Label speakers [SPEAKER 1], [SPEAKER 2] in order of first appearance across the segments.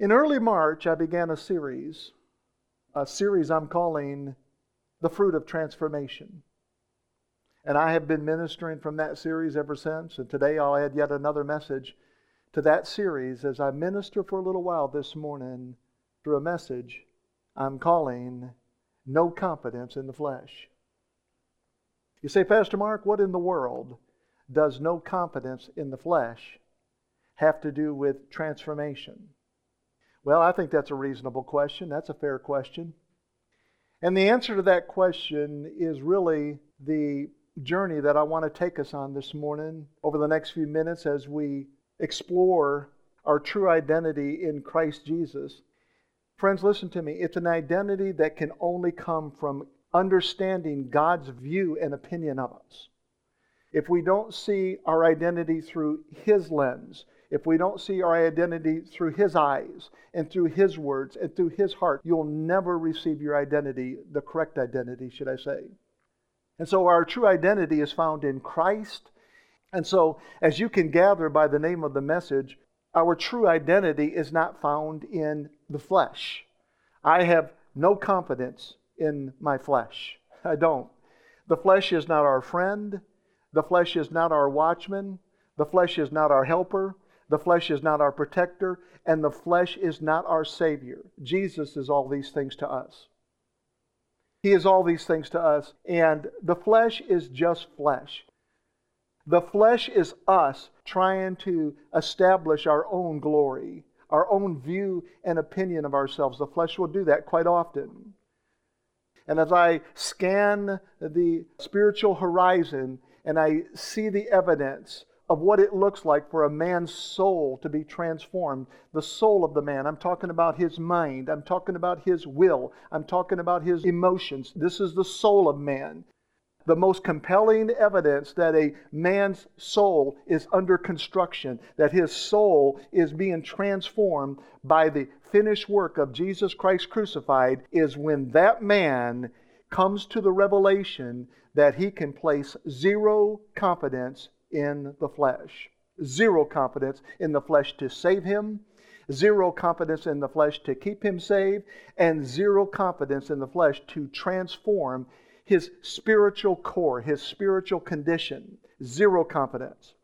[SPEAKER 1] In early March, I began a series, a series I'm calling The Fruit of Transformation. And I have been ministering from that series ever since. And today I'll add yet another message to that series as I minister for a little while this morning through a message I'm calling No Confidence in the Flesh. You say, Pastor Mark, what in the world does no confidence in the flesh have to do with transformation? Well, I think that's a reasonable question. That's a fair question. And the answer to that question is really the journey that I want to take us on this morning over the next few minutes as we explore our true identity in Christ Jesus. Friends, listen to me. It's an identity that can only come from understanding God's view and opinion of us. If we don't see our identity through His lens, if we don't see our identity through His eyes and through His words and through His heart, you'll never receive your identity, the correct identity, should I say. And so our true identity is found in Christ. And so, as you can gather by the name of the message, our true identity is not found in the flesh. I have no confidence in my flesh. I don't. The flesh is not our friend. The flesh is not our watchman. The flesh is not our helper. The flesh is not our protector. And the flesh is not our Savior. Jesus is all these things to us. He is all these things to us. And the flesh is just flesh. The flesh is us trying to establish our own glory, our own view and opinion of ourselves. The flesh will do that quite often. And as I scan the spiritual horizon and I see the evidence of what it looks like for a man's soul to be transformed, the soul of the man, I'm talking about his mind, I'm talking about his will, I'm talking about his emotions. This is the soul of man. The most compelling evidence that a man's soul is under construction, that his soul is being transformed by the finished work of Jesus Christ crucified, is when that man comes to the revelation that he can place zero confidence in the flesh. Zero confidence in the flesh to save him, zero confidence in the flesh to keep him saved, and zero confidence in the flesh to transform his spiritual core, his spiritual condition. Zero confidence.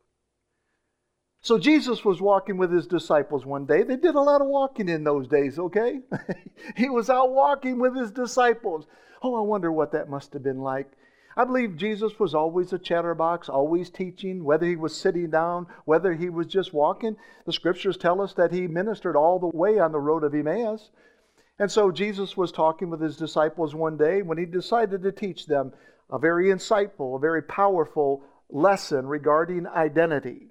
[SPEAKER 1] So Jesus was walking with his disciples one day. They did a lot of walking in those days, okay? he was out walking with his disciples. Oh, I wonder what that must have been like. I believe Jesus was always a chatterbox, always teaching, whether he was sitting down, whether he was just walking. The scriptures tell us that he ministered all the way on the road of Emmaus. And so Jesus was talking with his disciples one day when he decided to teach them a very insightful, a very powerful lesson regarding identity.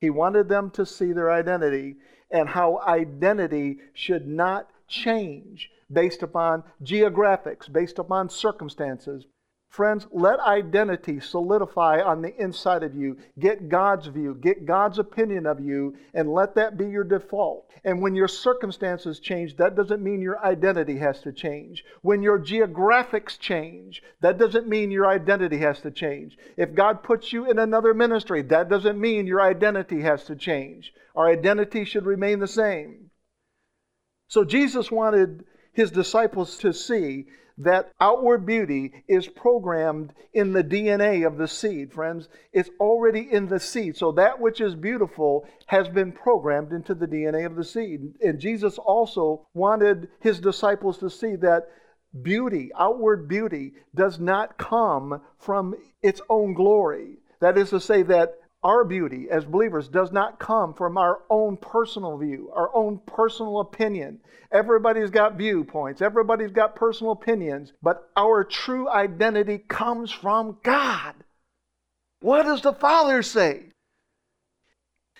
[SPEAKER 1] He wanted them to see their identity and how identity should not change based upon geographics, based upon circumstances, Friends, let identity solidify on the inside of you. Get God's view, get God's opinion of you, and let that be your default. And when your circumstances change, that doesn't mean your identity has to change. When your geographics change, that doesn't mean your identity has to change. If God puts you in another ministry, that doesn't mean your identity has to change. Our identity should remain the same. So Jesus wanted his disciples to see that outward beauty is programmed in the DNA of the seed, friends. It's already in the seed. So that which is beautiful has been programmed into the DNA of the seed. And Jesus also wanted his disciples to see that beauty, outward beauty, does not come from its own glory. That is to say, that our beauty as believers does not come from our own personal view, our own personal opinion. Everybody's got viewpoints, everybody's got personal opinions, but our true identity comes from God. What does the Father say?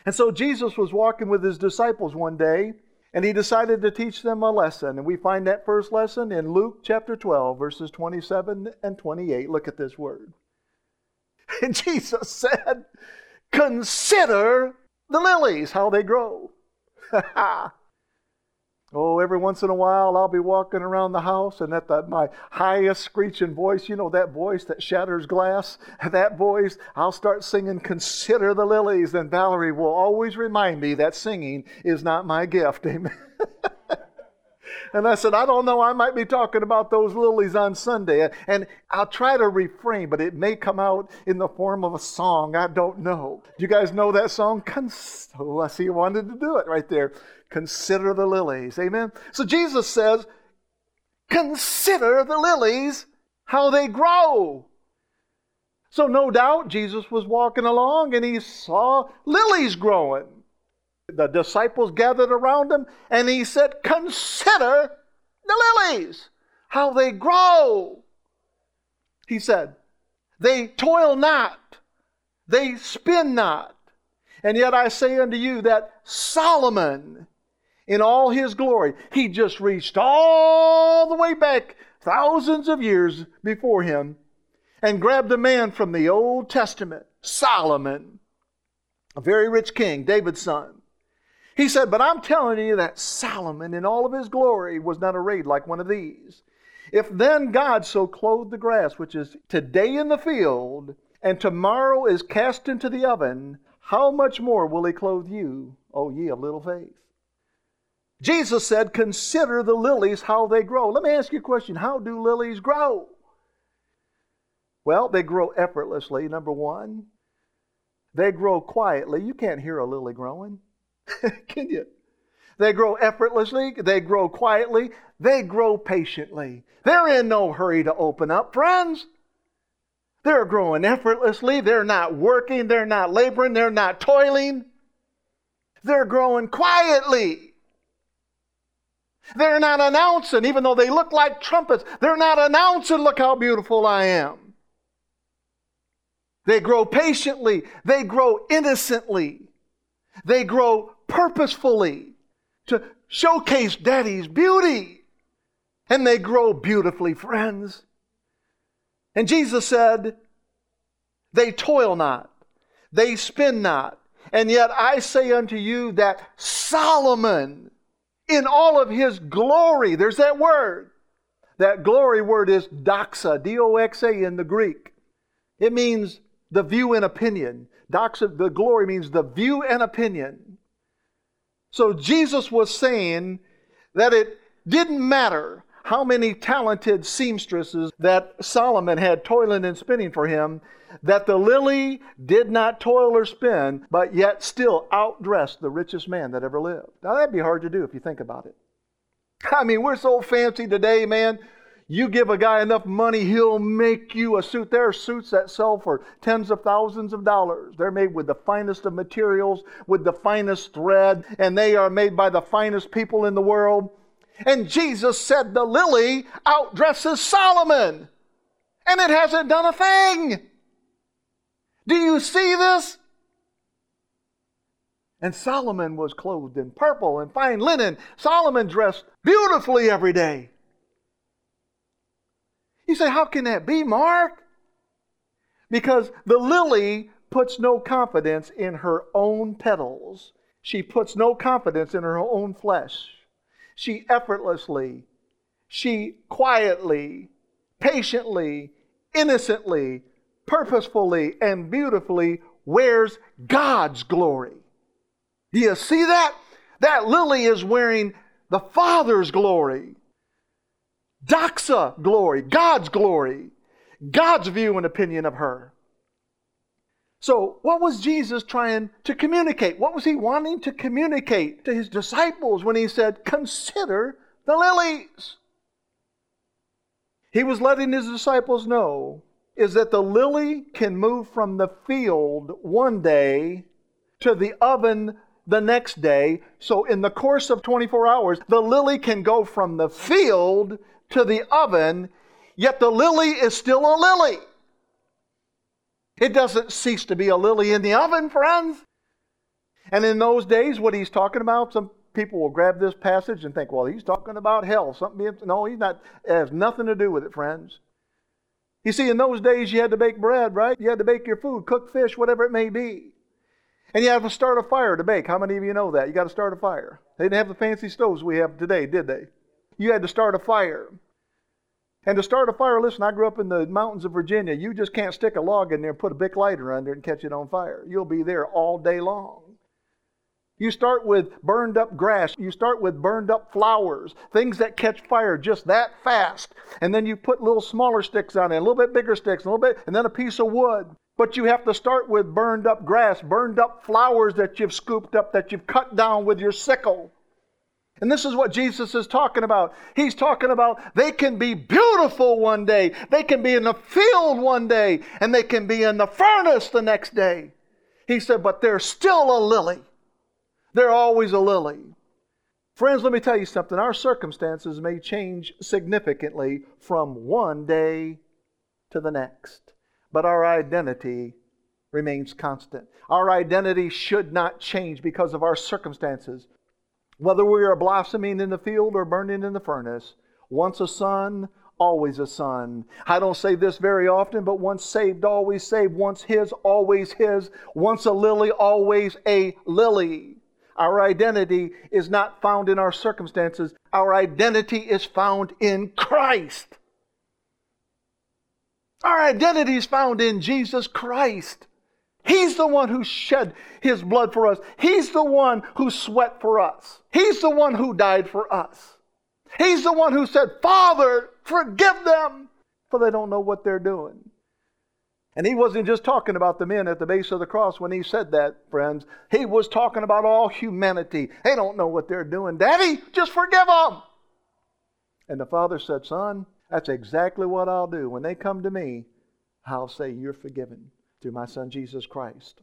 [SPEAKER 1] And so Jesus was walking with his disciples one day, and he decided to teach them a lesson. And we find that first lesson in Luke chapter 12, verses 27 and 28. Look at this word. And Jesus said, Consider the lilies, how they grow. Oh, every once in a while I'll be walking around the house and at the, my highest screeching voice, you know that voice that shatters glass, that voice, I'll start singing Consider the Lilies. And Valerie will always remind me that singing is not my gift. Amen. And I said, I don't know, I might be talking about those lilies on Sunday. And I'll try to refrain, but it may come out in the form of a song. I don't know. Do you guys know that song? Cons- oh, I see you wanted to do it right there. Consider the lilies. Amen. So Jesus says, Consider the lilies, how they grow. So, no doubt, Jesus was walking along and he saw lilies growing. The disciples gathered around him and he said, Consider the lilies, how they grow. He said, They toil not, they spin not. And yet I say unto you that Solomon, in all his glory, he just reached all the way back thousands of years before him and grabbed a man from the Old Testament, Solomon, a very rich king, David's son. He said, But I'm telling you that Solomon in all of his glory was not arrayed like one of these. If then God so clothed the grass, which is today in the field, and tomorrow is cast into the oven, how much more will he clothe you, O ye of little faith? Jesus said, Consider the lilies, how they grow. Let me ask you a question How do lilies grow? Well, they grow effortlessly, number one. They grow quietly. You can't hear a lily growing. Can you? They grow effortlessly, they grow quietly, they grow patiently. They're in no hurry to open up, friends. They're growing effortlessly, they're not working, they're not laboring, they're not toiling. They're growing quietly. They're not announcing, even though they look like trumpets, they're not announcing, look how beautiful I am. They grow patiently, they grow innocently, they grow purposefully to showcase daddy's beauty. And they grow beautifully, friends. And Jesus said, They toil not, they spin not. And yet I say unto you that Solomon, in all of his glory, there's that word. That glory word is doxa, D O X A in the Greek. It means the view and opinion. Doxa, the glory means the view and opinion. So Jesus was saying that it didn't matter how many talented seamstresses that Solomon had toiling and spinning for him, that the lily did not toil or spin, but yet still outdressed the richest man that ever lived. Now, that'd be hard to do if you think about it. I mean, we're so fancy today, man. You give a guy enough money, he'll make you a suit. There are suits that sell for tens of thousands of dollars. They're made with the finest of materials, with the finest thread, and they are made by the finest people in the world. And Jesus said the lily outdresses Solomon, and it hasn't done a thing. Do you see this? And Solomon was clothed in purple and fine linen. Solomon dressed beautifully every day. You say, How can that be, Mark? Because the lily puts no confidence in her own petals. She puts no confidence in her own flesh. She effortlessly, she quietly, patiently, innocently, purposefully, and beautifully wears God's glory. Do you see that? That lily is wearing the Father's glory. Doxa glory, God's glory, God's view and opinion of her. So, what was Jesus trying to communicate? What was he wanting to communicate to his disciples when he said, Consider the lilies? He was letting his disciples know is that the lily can move from the field one day to the oven the next day. So, in the course of 24 hours, the lily can go from the field to the oven, yet the lily is still a lily. It doesn't cease to be a lily in the oven, friends. And in those days, what he's talking about, some people will grab this passage and think, well, he's talking about hell. Something no, he's not. It has nothing to do with it, friends. You see, in those days, you had to bake bread, right? You had to bake your food, cook fish, whatever it may be. And you had to start a fire to bake. How many of you know that? You got to start a fire. They didn't have the fancy stoves we have today, did they? You had to start a fire. And to start a fire, listen, I grew up in the mountains of Virginia. You just can't stick a log in there and put a big lighter under it and catch it on fire. You'll be there all day long. You start with burned up grass. You start with burned up flowers, things that catch fire just that fast. And then you put little smaller sticks on it, a little bit bigger sticks, a little bit, and then a piece of wood. But you have to start with burned up grass, burned up flowers that you've scooped up, that you've cut down with your sickle. And this is what Jesus is talking about. He's talking about they can be beautiful one day, they can be in the field one day, and they can be in the furnace the next day. He said, but they're still a lily. They're always a lily. Friends, let me tell you something. Our circumstances may change significantly from one day to the next, but our identity remains constant. Our identity should not change because of our circumstances. Whether we are blossoming in the field or burning in the furnace, once a son, always a son. I don't say this very often, but once saved, always saved. Once his, always his. Once a lily, always a lily. Our identity is not found in our circumstances. Our identity is found in Christ. Our identity is found in Jesus Christ. He's the one who shed his blood for us. He's the one who sweat for us. He's the one who died for us. He's the one who said, Father, forgive them, for they don't know what they're doing. And he wasn't just talking about the men at the base of the cross when he said that, friends. He was talking about all humanity. They don't know what they're doing. Daddy, just forgive them. And the father said, Son, that's exactly what I'll do. When they come to me, I'll say, You're forgiven through my son Jesus Christ.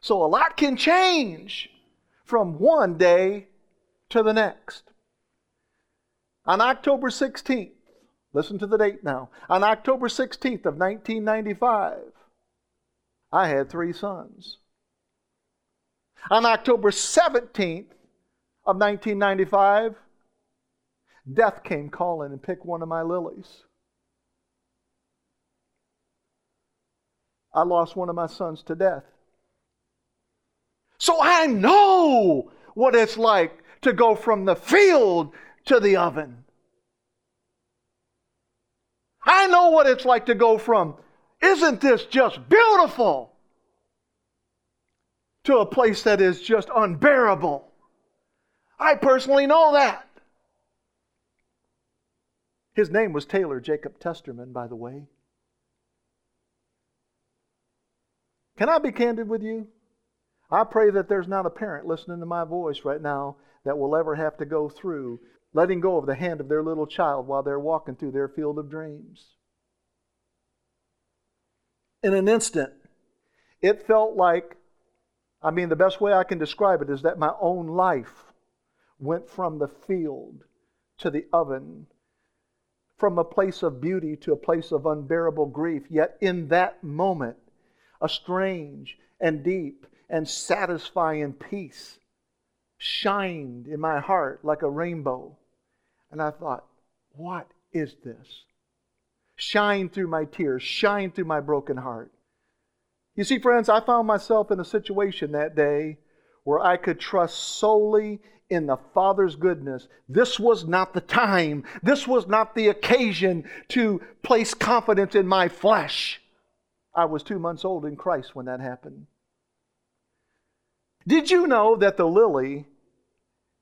[SPEAKER 1] So a lot can change from one day to the next. On October 16th, Listen to the date now. On October 16th of 1995, I had three sons. On October 17th of 1995, death came calling and picked one of my lilies. I lost one of my sons to death. So I know what it's like to go from the field to the oven. I know what it's like to go from, isn't this just beautiful, to a place that is just unbearable. I personally know that. His name was Taylor Jacob Testerman, by the way. Can I be candid with you? I pray that there's not a parent listening to my voice right now that will ever have to go through letting go of the hand of their little child while they're walking through their field of dreams. In an instant, it felt like, I mean, the best way I can describe it is that my own life went from the field to the oven, from a place of beauty to a place of unbearable grief. Yet in that moment, a strange and deep and satisfying peace shined in my heart like a rainbow. And I thought, what is this? Shine through my tears, shine through my broken heart. You see, friends, I found myself in a situation that day where I could trust solely in the Father's goodness. This was not the time, this was not the occasion to place confidence in my flesh. I was two months old in Christ when that happened. Did you know that the lily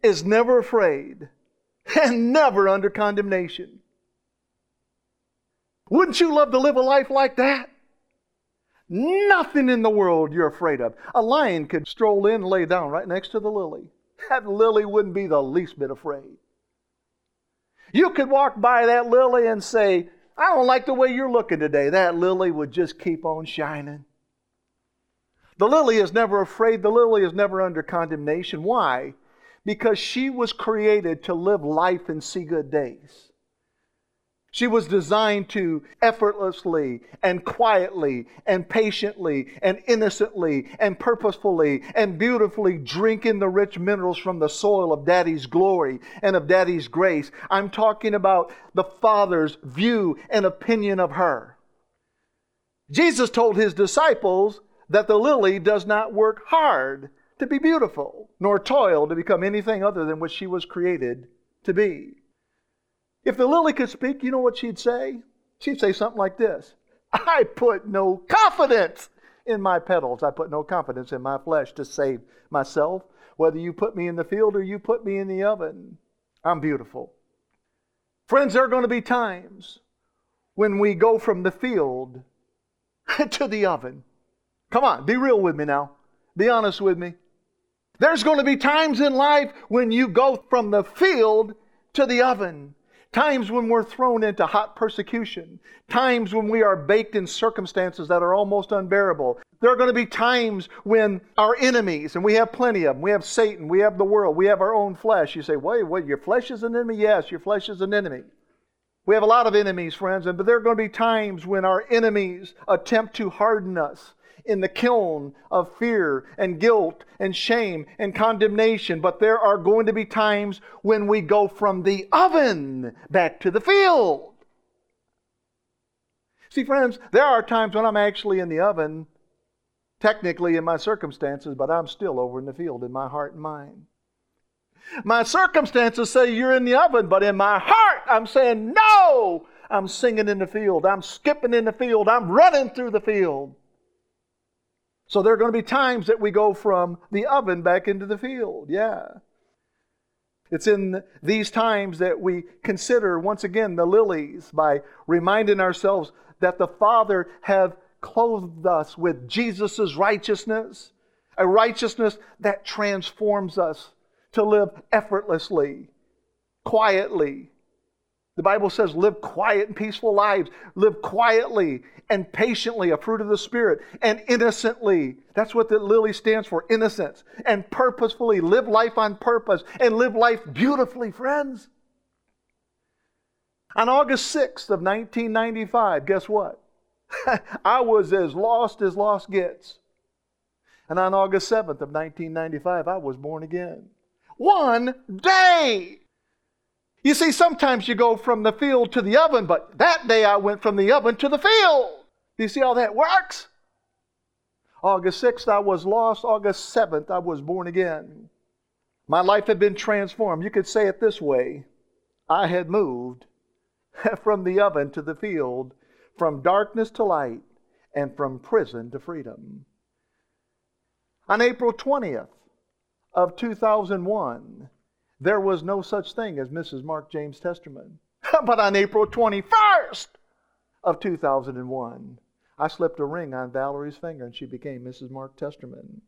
[SPEAKER 1] is never afraid and never under condemnation. Wouldn't you love to live a life like that? Nothing in the world you're afraid of. A lion could stroll in and lay down right next to the lily. That lily wouldn't be the least bit afraid. You could walk by that lily and say, I don't like the way you're looking today. That lily would just keep on shining. The lily is never afraid. The lily is never under condemnation. Why? because she was created to live life and see good days. She was designed to effortlessly and quietly and patiently and innocently and purposefully and beautifully drink in the rich minerals from the soil of Daddy's glory and of Daddy's grace. I'm talking about the Father's view and opinion of her. Jesus told his disciples that the lily does not work hard to be beautiful, nor toil to become anything other than what she was created to be. If the lily could speak, you know what she'd say? She'd say something like this I put no confidence in my petals. I put no confidence in my flesh to save myself. Whether you put me in the field or you put me in the oven, I'm beautiful. Friends, there are going to be times when we go from the field to the oven. Come on, be real with me now. Be honest with me. There's going to be times in life when you go from the field to the oven. Times when we're thrown into hot persecution. Times when we are baked in circumstances that are almost unbearable. There are going to be times when our enemies, and we have plenty of them, we have Satan, we have the world, we have our own flesh. You say, wait, what, your flesh is an enemy? Yes, your flesh is an enemy. We have a lot of enemies, friends, but there are going to be times when our enemies attempt to harden us in the kiln of fear and guilt and shame and condemnation. But there are going to be times when we go from the oven back to the field. See, friends, there are times when I'm actually in the oven, technically in my circumstances, but I'm still over in the field in my heart and mind. My circumstances say you're in the oven, but in my heart, I'm saying, no! I'm singing in the field. I'm skipping in the field. I'm running through the field. So there are going to be times that we go from the oven back into the field. Yeah. It's in these times that we consider once again the lilies by reminding ourselves that the Father have clothed us with Jesus' righteousness, a righteousness that transforms us to live effortlessly, quietly, the Bible says, live quiet and peaceful lives. Live quietly and patiently, a fruit of the Spirit, and innocently. That's what the lily stands for innocence. And purposefully. Live life on purpose and live life beautifully, friends. On August 6th of 1995, guess what? I was as lost as lost gets. And on August 7th of 1995, I was born again. One day! You see, sometimes you go from the field to the oven, but that day I went from the oven to the field. Do you see how that works? August 6th, I was lost. August 7th, I was born again. My life had been transformed. You could say it this way I had moved from the oven to the field, from darkness to light, and from prison to freedom. On April 20th of 2001, there was no such thing as Mrs. Mark James Testerman. but on April 21st of 2001, I slipped a ring on Valerie's finger and she became Mrs. Mark Testerman.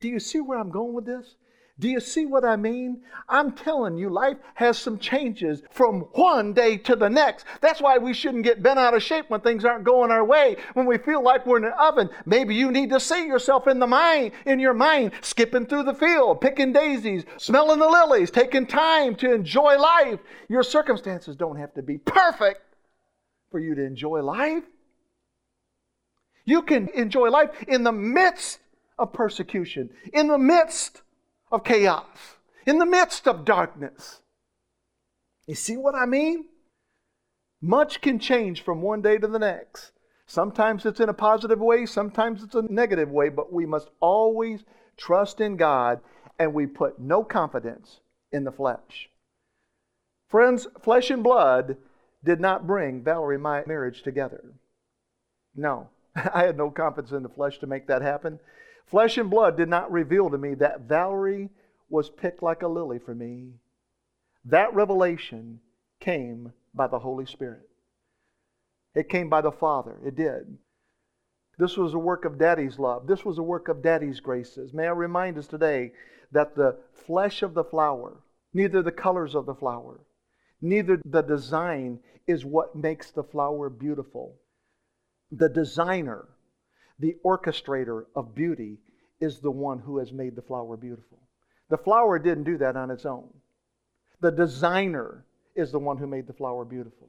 [SPEAKER 1] Do you see where I'm going with this? Do you see what I mean? I'm telling you, life has some changes from one day to the next. That's why we shouldn't get bent out of shape when things aren't going our way. When we feel like we're in an oven, maybe you need to see yourself in the mind, in your mind, skipping through the field, picking daisies, smelling the lilies, taking time to enjoy life. Your circumstances don't have to be perfect for you to enjoy life. You can enjoy life in the midst of persecution, in the midst of chaos, in the midst of darkness. You see what I mean? Much can change from one day to the next. Sometimes it's in a positive way, sometimes it's a negative way, but we must always trust in God and we put no confidence in the flesh. Friends, flesh and blood did not bring Valerie and my marriage together. No, I had no confidence in the flesh to make that happen. Flesh and blood did not reveal to me that Valerie was picked like a lily for me. That revelation came by the Holy Spirit. It came by the Father. It did. This was a work of Daddy's love. This was a work of Daddy's graces. May I remind us today that the flesh of the flower, neither the colors of the flower, neither the design is what makes the flower beautiful. The designer the orchestrator of beauty is the one who has made the flower beautiful. The flower didn't do that on its own. The designer is the one who made the flower beautiful.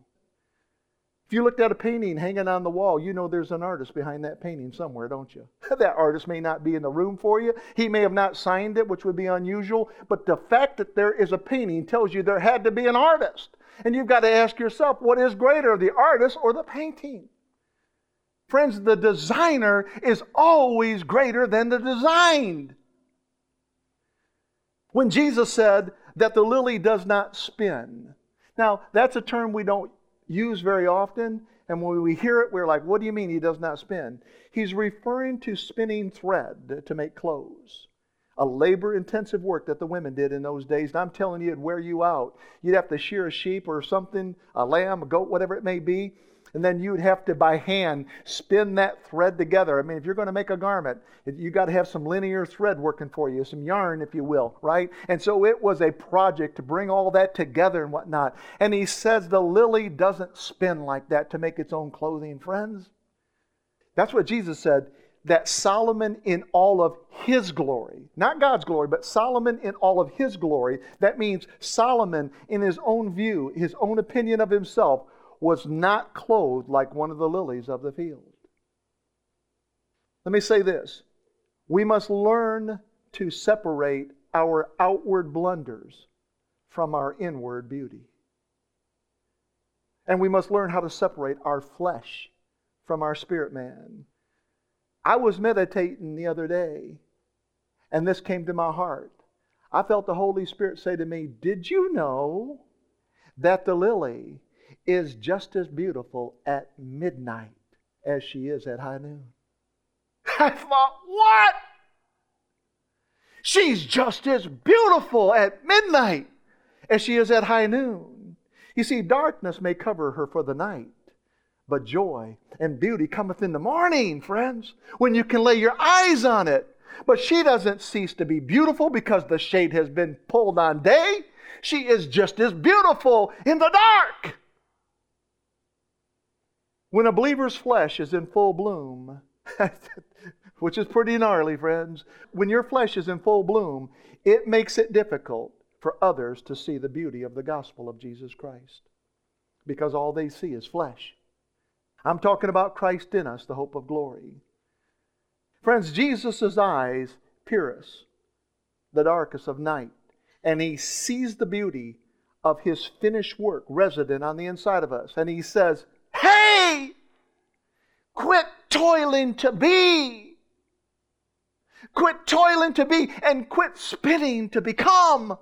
[SPEAKER 1] If you looked at a painting hanging on the wall, you know there's an artist behind that painting somewhere, don't you? that artist may not be in the room for you. He may have not signed it, which would be unusual, but the fact that there is a painting tells you there had to be an artist. And you've got to ask yourself, what is greater, the artist or the painting? Friends, the designer is always greater than the designed. When Jesus said that the lily does not spin, now that's a term we don't use very often, and when we hear it, we're like, what do you mean he does not spin? He's referring to spinning thread to make clothes. A labor intensive work that the women did in those days. And I'm telling you, it'd wear you out. You'd have to shear a sheep or something, a lamb, a goat, whatever it may be. And then you'd have to, by hand, spin that thread together. I mean, if you're going to make a garment, you got to have some linear thread working for you, some yarn, if you will, right? And so it was a project to bring all that together and whatnot. And he says the lily doesn't spin like that to make its own clothing, friends. That's what Jesus said. That Solomon, in all of his glory, not God's glory, but Solomon in all of his glory, that means Solomon, in his own view, his own opinion of himself, was not clothed like one of the lilies of the field. Let me say this we must learn to separate our outward blunders from our inward beauty. And we must learn how to separate our flesh from our spirit man. I was meditating the other day, and this came to my heart. I felt the Holy Spirit say to me, Did you know that the lily is just as beautiful at midnight as she is at high noon. I thought, what? She's just as beautiful at midnight as she is at high noon. You see, darkness may cover her for the night, but joy and beauty cometh in the morning, friends, when you can lay your eyes on it. But she doesn't cease to be beautiful because the shade has been pulled on day. She is just as beautiful in the dark. When a believer's flesh is in full bloom, which is pretty gnarly, friends, when your flesh is in full bloom, it makes it difficult for others to see the beauty of the gospel of Jesus Christ because all they see is flesh. I'm talking about Christ in us, the hope of glory. Friends, Jesus' eyes pierce the darkest of night, and he sees the beauty of his finished work resident on the inside of us. And he says, toiling to be. Quit toiling to be and quit spinning to become.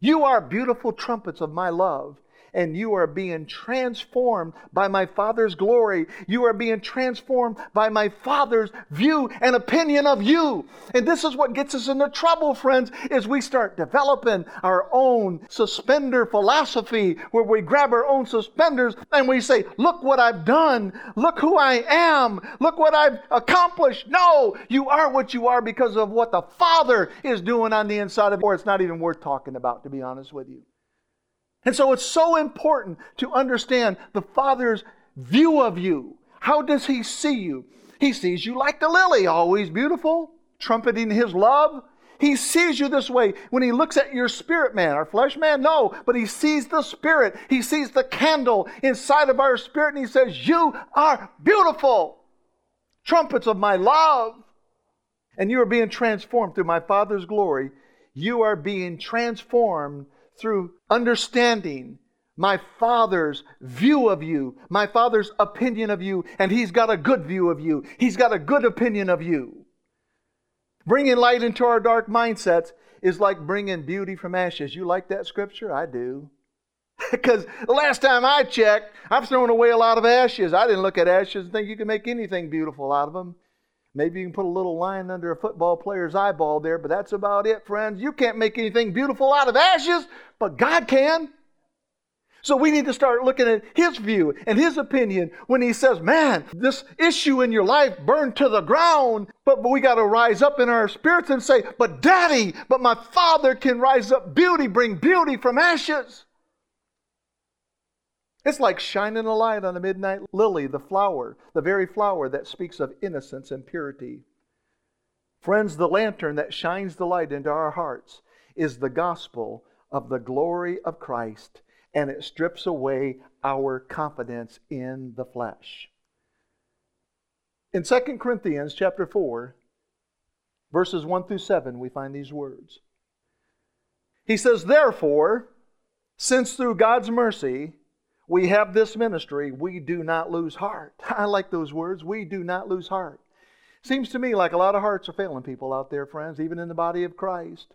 [SPEAKER 1] You are beautiful trumpets of my love and you are being transformed by my Father's glory. You are being transformed by my Father's view and opinion of you. And this is what gets us into trouble, friends, is we start developing our own suspender philosophy where we grab our own suspenders and we say, look what I've done. Look who I am. Look what I've accomplished. No, you are what you are because of what the Father is doing on the inside of you, or it's not even worth talking about, to be honest with you. And so it's so important to understand the Father's view of you. How does He see you? He sees you like the lily, always beautiful, trumpeting His love. He sees you this way when he looks at your spirit man. Our flesh man, no, but he sees the spirit. He sees the candle inside of our spirit and he says, You are beautiful. Trumpets of my love. And you are being transformed through my Father's glory. You are being transformed through understanding my Father's view of you, my Father's opinion of you, and He's got a good view of you. He's got a good opinion of you. Bringing light into our dark mindsets is like bringing beauty from ashes. You like that scripture? I do. Because the last time I checked, I've thrown away a lot of ashes. I didn't look at ashes and think you can make anything beautiful out of them. Maybe you can put a little line under a football player's eyeball there, but that's about it, friends. You can't make anything beautiful out of ashes, but God can. So we need to start looking at his view and his opinion when he says, Man, this issue in your life burned to the ground, but, but we got to rise up in our spirits and say, But daddy, but my father can rise up beauty, bring beauty from ashes. It's like shining a light on a midnight lily, the flower, the very flower that speaks of innocence and purity. Friends, the lantern that shines the light into our hearts is the gospel of the glory of Christ, and it strips away our confidence in the flesh. In 2 Corinthians chapter 4, verses 1 through 7, we find these words. He says, Therefore, since through God's mercy we have this ministry, we do not lose heart. I like those words. We do not lose heart. Seems to me like a lot of hearts are failing people out there, friends, even in the body of Christ.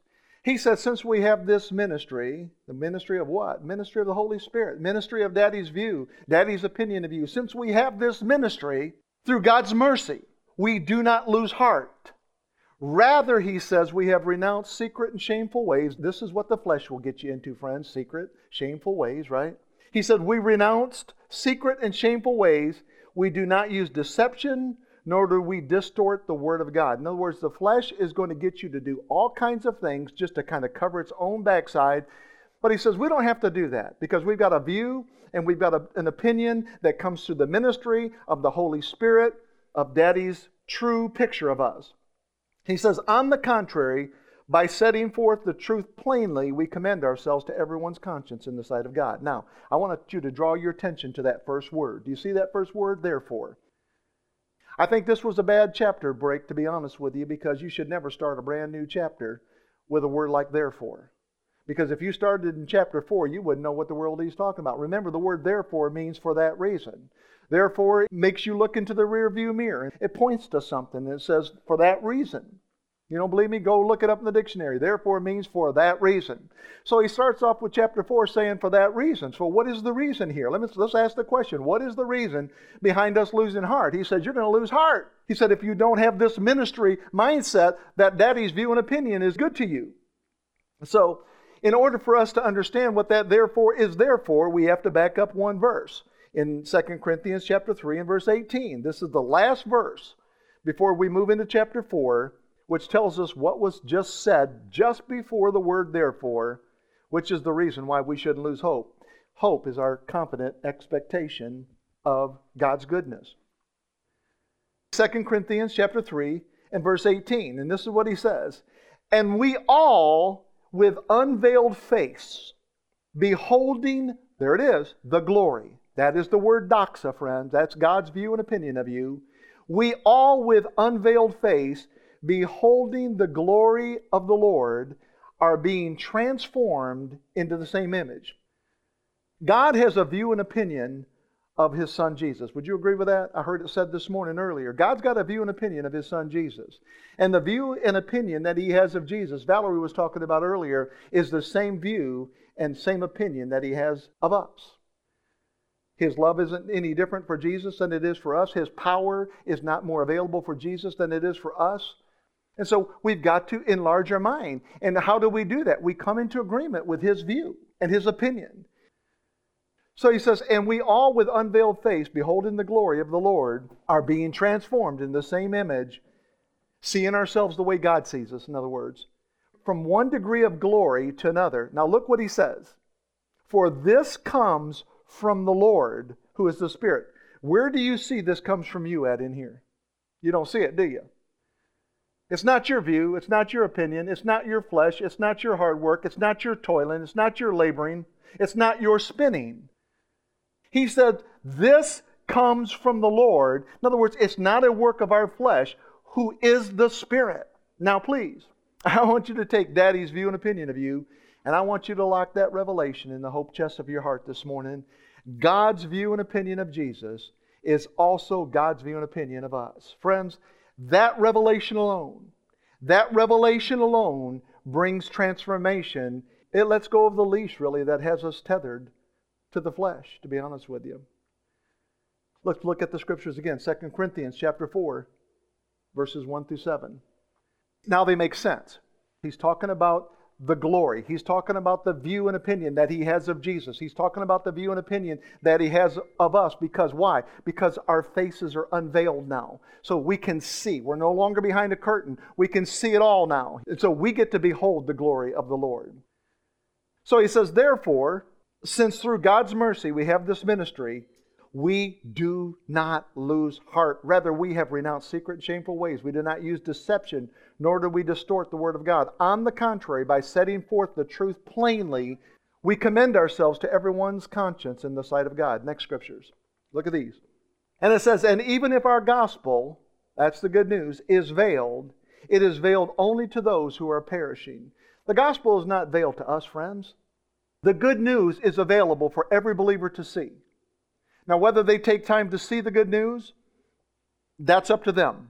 [SPEAKER 1] He said, since we have this ministry, the ministry of what? Ministry of the Holy Spirit, ministry of Daddy's view, Daddy's opinion of you. Since we have this ministry, through God's mercy, we do not lose heart. Rather, he says, we have renounced secret and shameful ways. This is what the flesh will get you into, friends secret, shameful ways, right? He said, We renounced secret and shameful ways. We do not use deception, nor do we distort the word of God. In other words, the flesh is going to get you to do all kinds of things just to kind of cover its own backside. But he says, We don't have to do that because we've got a view and we've got a, an opinion that comes through the ministry of the Holy Spirit, of Daddy's true picture of us. He says, On the contrary, by setting forth the truth plainly, we commend ourselves to everyone's conscience in the sight of God. Now, I want you to draw your attention to that first word. Do you see that first word? Therefore. I think this was a bad chapter break, to be honest with you, because you should never start a brand new chapter with a word like therefore. Because if you started in chapter 4, you wouldn't know what the world he's talking about. Remember, the word therefore means for that reason. Therefore, it makes you look into the rear view mirror. It points to something. It says, for that reason. You don't believe me? Go look it up in the dictionary. Therefore means for that reason. So he starts off with chapter 4 saying for that reason. So what is the reason here? Let me, let's ask the question. What is the reason behind us losing heart? He says, You're going to lose heart. He said, If you don't have this ministry mindset, that daddy's view and opinion is good to you. So, in order for us to understand what that therefore is therefore, we have to back up one verse in 2 Corinthians chapter 3 and verse 18. This is the last verse before we move into chapter 4 which tells us what was just said just before the word therefore, which is the reason why we shouldn't lose hope. Hope is our confident expectation of God's goodness. 2 Corinthians chapter 3 and verse 18, and this is what he says, "And we all with unveiled face, beholding, there it is, the glory. That is the word doxa, friends. That's God's view and opinion of you. We all with unveiled face, beholding the glory of the Lord, are being transformed into the same image. God has a view and opinion of his son Jesus. Would you agree with that? I heard it said this morning earlier. God's got a view and opinion of his son Jesus. And the view and opinion that he has of Jesus, Valerie was talking about earlier, is the same view and same opinion that he has of us. His love isn't any different for Jesus than it is for us. His power is not more available for Jesus than it is for us. And so we've got to enlarge our mind. And how do we do that? We come into agreement with his view and his opinion. So he says, And we all with unveiled face, beholding the glory of the Lord, are being transformed in the same image, seeing ourselves the way God sees us, in other words, from one degree of glory to another. Now look what he says. For this comes from the Lord, who is the Spirit. Where do you see this comes from you at in here? You don't see it, do you? It's not your view. It's not your opinion. It's not your flesh. It's not your hard work. It's not your toiling. It's not your laboring. It's not your spinning. He said, This comes from the Lord. In other words, it's not a work of our flesh, who is the Spirit. Now, please, I want you to take Daddy's view and opinion of you, and I want you to lock that revelation in the hope chest of your heart this morning. God's view and opinion of Jesus is also God's view and opinion of us. Friends, that revelation alone, that revelation alone brings transformation. It lets go of the leash, really, that has us tethered to the flesh, to be honest with you. Let's look at the scriptures again. 2 Corinthians chapter 4, verses 1 through 7. Now they make sense. He's talking about the glory. He's talking about the view and opinion that he has of Jesus. He's talking about the view and opinion that he has of us because why? Because our faces are unveiled now. So we can see. We're no longer behind a curtain. We can see it all now. And so we get to behold the glory of the Lord. So he says, therefore, since through God's mercy we have this ministry, we do not lose heart. Rather, we have renounced secret and shameful ways. We do not use deception nor do we distort the Word of God. On the contrary, by setting forth the truth plainly, we commend ourselves to everyone's conscience in the sight of God. Next scriptures. Look at these. And it says, And even if our gospel, that's the good news, is veiled, it is veiled only to those who are perishing. The gospel is not veiled to us, friends. The good news is available for every believer to see. Now, whether they take time to see the good news, that's up to them.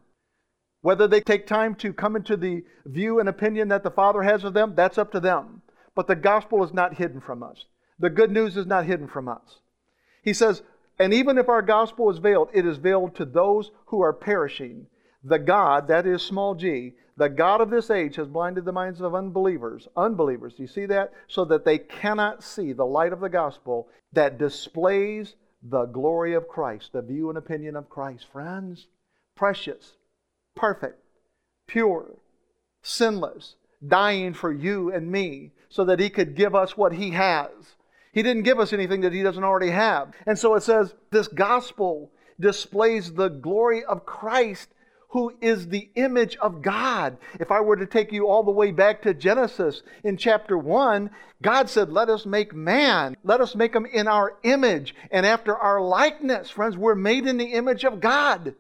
[SPEAKER 1] Whether they take time to come into the view and opinion that the Father has of them, that's up to them. But the gospel is not hidden from us. The good news is not hidden from us. He says, and even if our gospel is veiled, it is veiled to those who are perishing. The God, that is small g, the God of this age has blinded the minds of unbelievers. Unbelievers, do you see that? So that they cannot see the light of the gospel that displays the glory of Christ, the view and opinion of Christ. Friends, precious, perfect, pure, sinless, dying for you and me so that he could give us what he has. He didn't give us anything that he doesn't already have. And so it says this gospel displays the glory of Christ who is the image of God. If I were to take you all the way back to Genesis in chapter 1, God said, Let us make man. Let us make him in our image and after our likeness. Friends, we're made in the image of God.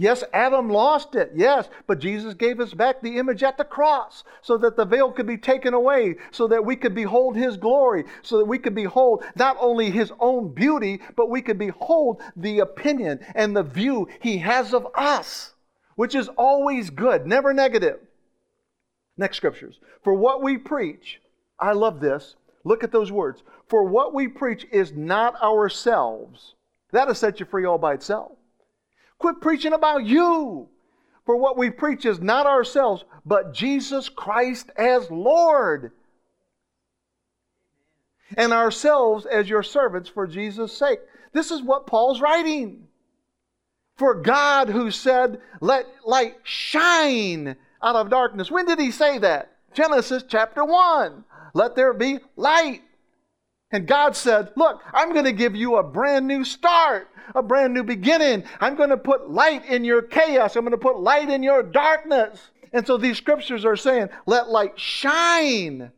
[SPEAKER 1] Yes, Adam lost it, yes, but Jesus gave us back the image at the cross so that the veil could be taken away, so that we could behold His glory, so that we could behold not only His own beauty, but we could behold the opinion and the view He has of us which is always good, never negative. Next scriptures. For what we preach, I love this. Look at those words. For what we preach is not ourselves. That'll set you free all by itself. Quit preaching about you. For what we preach is not ourselves, but Jesus Christ as Lord. And ourselves as your servants for Jesus' sake. This is what Paul's writing. For God, who said, Let light shine out of darkness. When did he say that? Genesis chapter 1. Let there be light. And God said, Look, I'm going to give you a brand new start, a brand new beginning. I'm going to put light in your chaos. I'm going to put light in your darkness. And so these scriptures are saying, Let light shine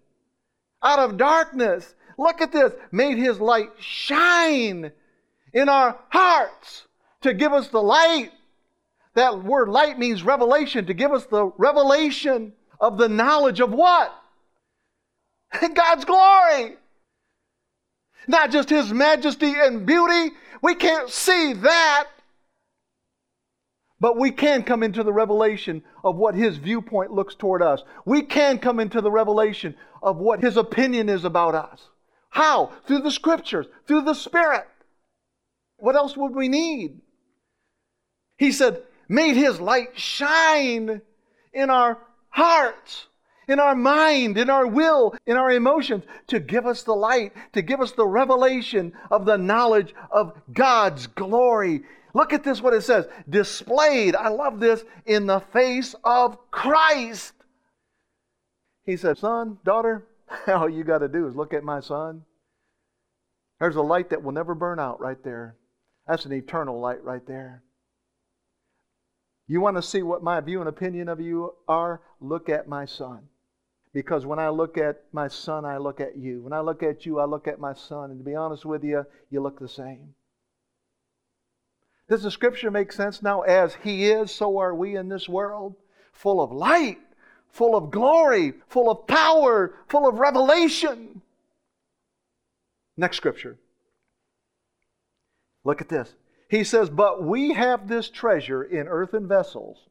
[SPEAKER 1] out of darkness. Look at this. Made his light shine in our hearts to give us the light. That word light means revelation, to give us the revelation of the knowledge of what? God's glory. Not just His majesty and beauty. We can't see that. But we can come into the revelation of what His viewpoint looks toward us. We can come into the revelation of what His opinion is about us. How? Through the Scriptures, through the Spirit. What else would we need? He said, made his light shine in our hearts, in our mind, in our will, in our emotions, to give us the light, to give us the revelation of the knowledge of God's glory. Look at this, what it says displayed, I love this, in the face of Christ. He said, Son, daughter, all you got to do is look at my son. There's a light that will never burn out right there. That's an eternal light right there. You want to see what my view and opinion of you are? Look at my son. Because when I look at my son, I look at you. When I look at you, I look at my son. And to be honest with you, you look the same. Does the scripture make sense now? As he is, so are we in this world, full of light, full of glory, full of power, full of revelation. Next scripture. Look at this. He says, But we have this treasure in earthen vessels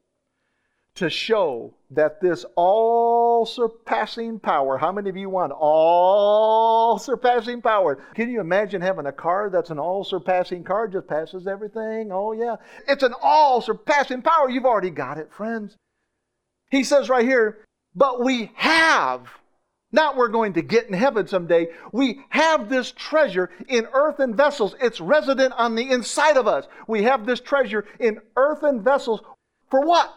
[SPEAKER 1] to show that this all surpassing power, how many of you want all surpassing power? Can you imagine having a car that's an all surpassing car, just passes everything? Oh, yeah. It's an all surpassing power. You've already got it, friends. He says right here, but we have not we're going to get in heaven someday. We have this treasure in earthen vessels. It's resident on the inside of us. We have this treasure in earthen vessels. For what?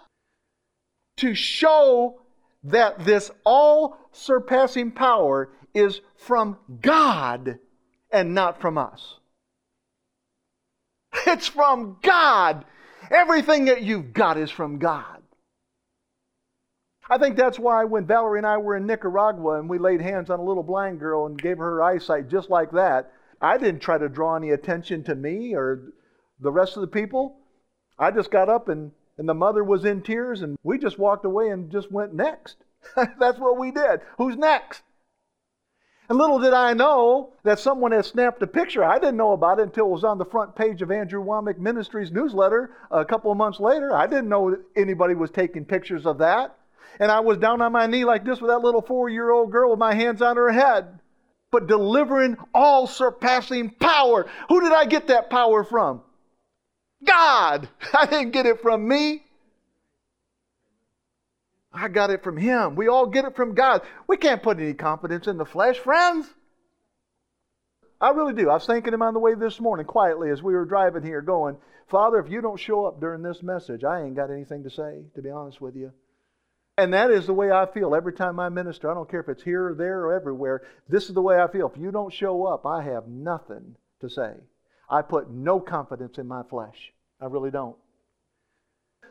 [SPEAKER 1] To show that this all surpassing power is from God and not from us. It's from God. Everything that you've got is from God. I think that's why when Valerie and I were in Nicaragua and we laid hands on a little blind girl and gave her eyesight just like that, I didn't try to draw any attention to me or the rest of the people. I just got up and, and the mother was in tears and we just walked away and just went next. that's what we did. Who's next? And little did I know that someone had snapped a picture. I didn't know about it until it was on the front page of Andrew Wommack Ministries newsletter a couple of months later. I didn't know anybody was taking pictures of that. And I was down on my knee like this with that little four year old girl with my hands on her head, but delivering all surpassing power. Who did I get that power from? God. I didn't get it from me. I got it from Him. We all get it from God. We can't put any confidence in the flesh, friends. I really do. I was thinking Him on the way this morning quietly as we were driving here, going, Father, if you don't show up during this message, I ain't got anything to say, to be honest with you. And that is the way I feel every time I minister. I don't care if it's here or there or everywhere. This is the way I feel. If you don't show up, I have nothing to say. I put no confidence in my flesh. I really don't.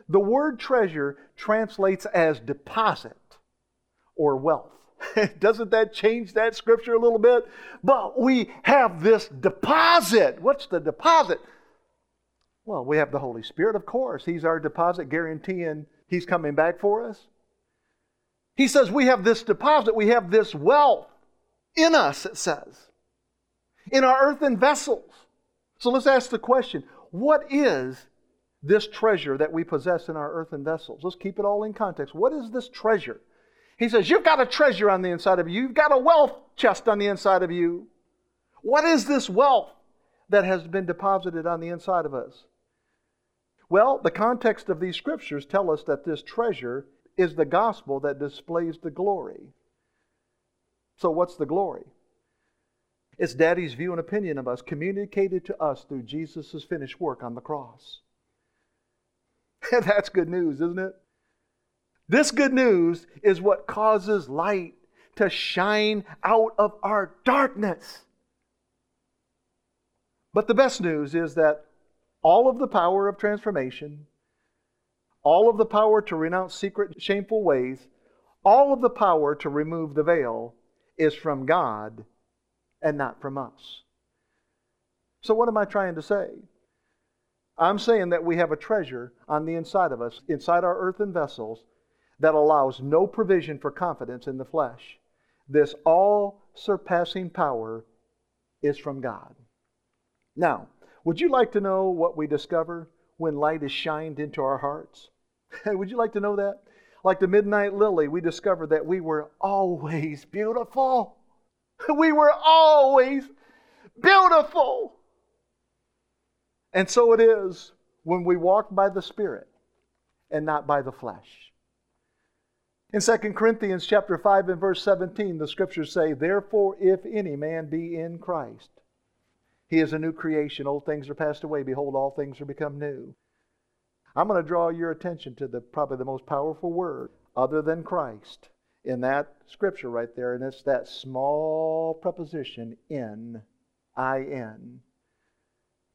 [SPEAKER 1] The word treasure translates as deposit or wealth. Doesn't that change that scripture a little bit? But we have this deposit. What's the deposit? Well, we have the Holy Spirit, of course. He's our deposit, guaranteeing He's coming back for us. He says we have this deposit, we have this wealth in us, it says, in our earthen vessels. So let's ask the question what is this treasure that we possess in our earthen vessels. Let's keep it all in context. What is this treasure? He says, You've got a treasure on the inside of you, you've got a wealth chest on the inside of you. What is this wealth that has been deposited on the inside of us? Well, the context of these scriptures tell us that this treasure is the gospel that displays the glory. So, what's the glory? It's Daddy's view and opinion of us communicated to us through Jesus' finished work on the cross. That's good news, isn't it? This good news is what causes light to shine out of our darkness. But the best news is that all of the power of transformation, all of the power to renounce secret, shameful ways, all of the power to remove the veil is from God and not from us. So, what am I trying to say? I'm saying that we have a treasure on the inside of us, inside our earthen vessels, that allows no provision for confidence in the flesh. This all surpassing power is from God. Now, would you like to know what we discover when light is shined into our hearts? would you like to know that? Like the midnight lily, we discovered that we were always beautiful. We were always beautiful. And so it is when we walk by the Spirit and not by the flesh. In 2 Corinthians chapter 5 and verse 17, the scriptures say, Therefore, if any man be in Christ, he is a new creation. Old things are passed away. Behold, all things are become new. I'm going to draw your attention to the probably the most powerful word other than Christ in that scripture right there, and it's that small preposition in, I N.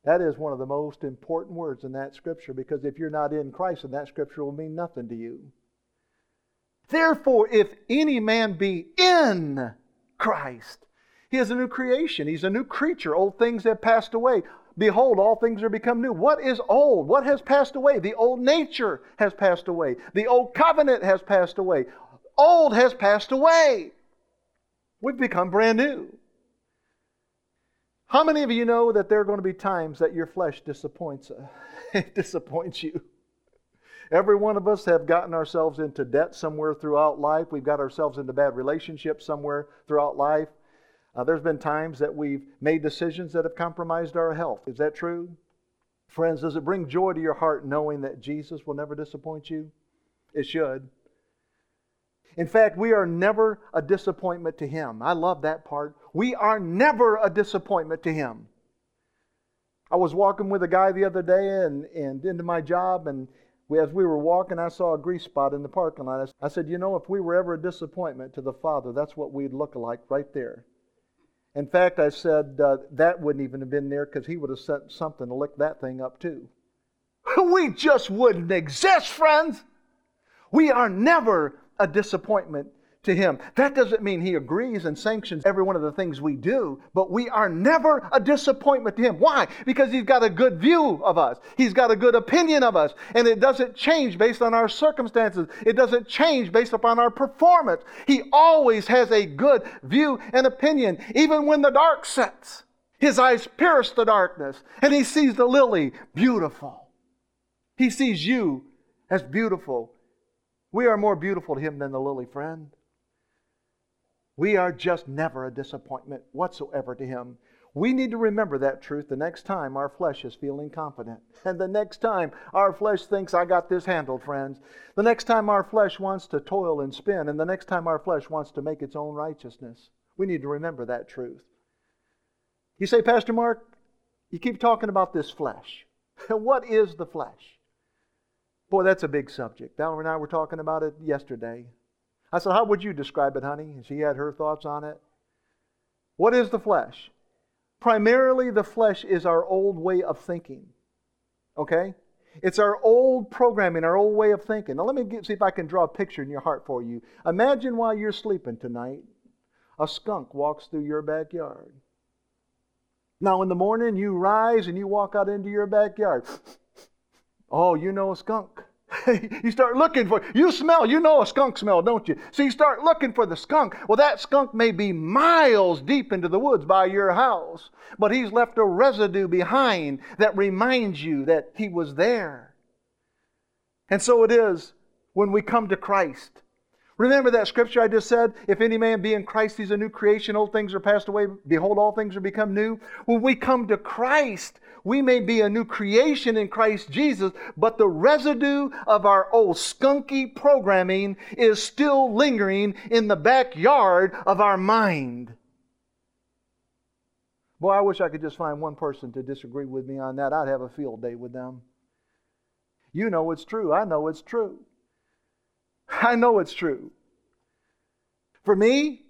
[SPEAKER 1] That is one of the most important words in that scripture because if you're not in Christ, then that scripture will mean nothing to you. Therefore, if any man be in Christ, he is a new creation. He's a new creature. Old things have passed away. Behold, all things are become new. What is old? What has passed away? The old nature has passed away. The old covenant has passed away. Old has passed away. We've become brand new. How many of you know that there are going to be times that your flesh disappoints, uh, disappoints you? Every one of us have gotten ourselves into debt somewhere throughout life. We've got ourselves into bad relationships somewhere throughout life. Uh, there's been times that we've made decisions that have compromised our health. Is that true? Friends, does it bring joy to your heart knowing that Jesus will never disappoint you? It should. In fact, we are never a disappointment to Him. I love that part. We are never a disappointment to Him. I was walking with a guy the other day and, and into my job, and we, as we were walking, I saw a grease spot in the parking lot. I said, You know, if we were ever a disappointment to the Father, that's what we'd look like right there. In fact, I said uh, that wouldn't even have been there because he would have sent something to lick that thing up too. we just wouldn't exist, friends. We are never a disappointment to Him. That doesn't mean He agrees and sanctions every one of the things we do, but we are never a disappointment to Him. Why? Because He's got a good view of us, He's got a good opinion of us, and it doesn't change based on our circumstances, it doesn't change based upon our performance. He always has a good view and opinion, even when the dark sets. His eyes pierce the darkness, and He sees the lily beautiful. He sees you as beautiful. We are more beautiful to Him than the lily, friend. We are just never a disappointment whatsoever to Him. We need to remember that truth the next time our flesh is feeling confident. And the next time our flesh thinks, I got this handled, friends. The next time our flesh wants to toil and spin. And the next time our flesh wants to make its own righteousness. We need to remember that truth. You say, Pastor Mark, you keep talking about this flesh. what is the flesh? Boy, that's a big subject. Valerie and I were talking about it yesterday. I said, How would you describe it, honey? And she had her thoughts on it. What is the flesh? Primarily, the flesh is our old way of thinking. Okay? It's our old programming, our old way of thinking. Now, let me get, see if I can draw a picture in your heart for you. Imagine while you're sleeping tonight, a skunk walks through your backyard. Now, in the morning, you rise and you walk out into your backyard. Oh, you know a skunk. you start looking for you smell you know a skunk smell don't you? So you start looking for the skunk. Well that skunk may be miles deep into the woods by your house but he's left a residue behind that reminds you that he was there. And so it is when we come to christ remember that scripture i just said if any man be in christ he's a new creation old things are passed away behold all things are become new when we come to christ we may be a new creation in Christ Jesus, but the residue of our old skunky programming is still lingering in the backyard of our mind. Boy, I wish I could just find one person to disagree with me on that. I'd have a field day with them. You know it's true. I know it's true. I know it's true. For me,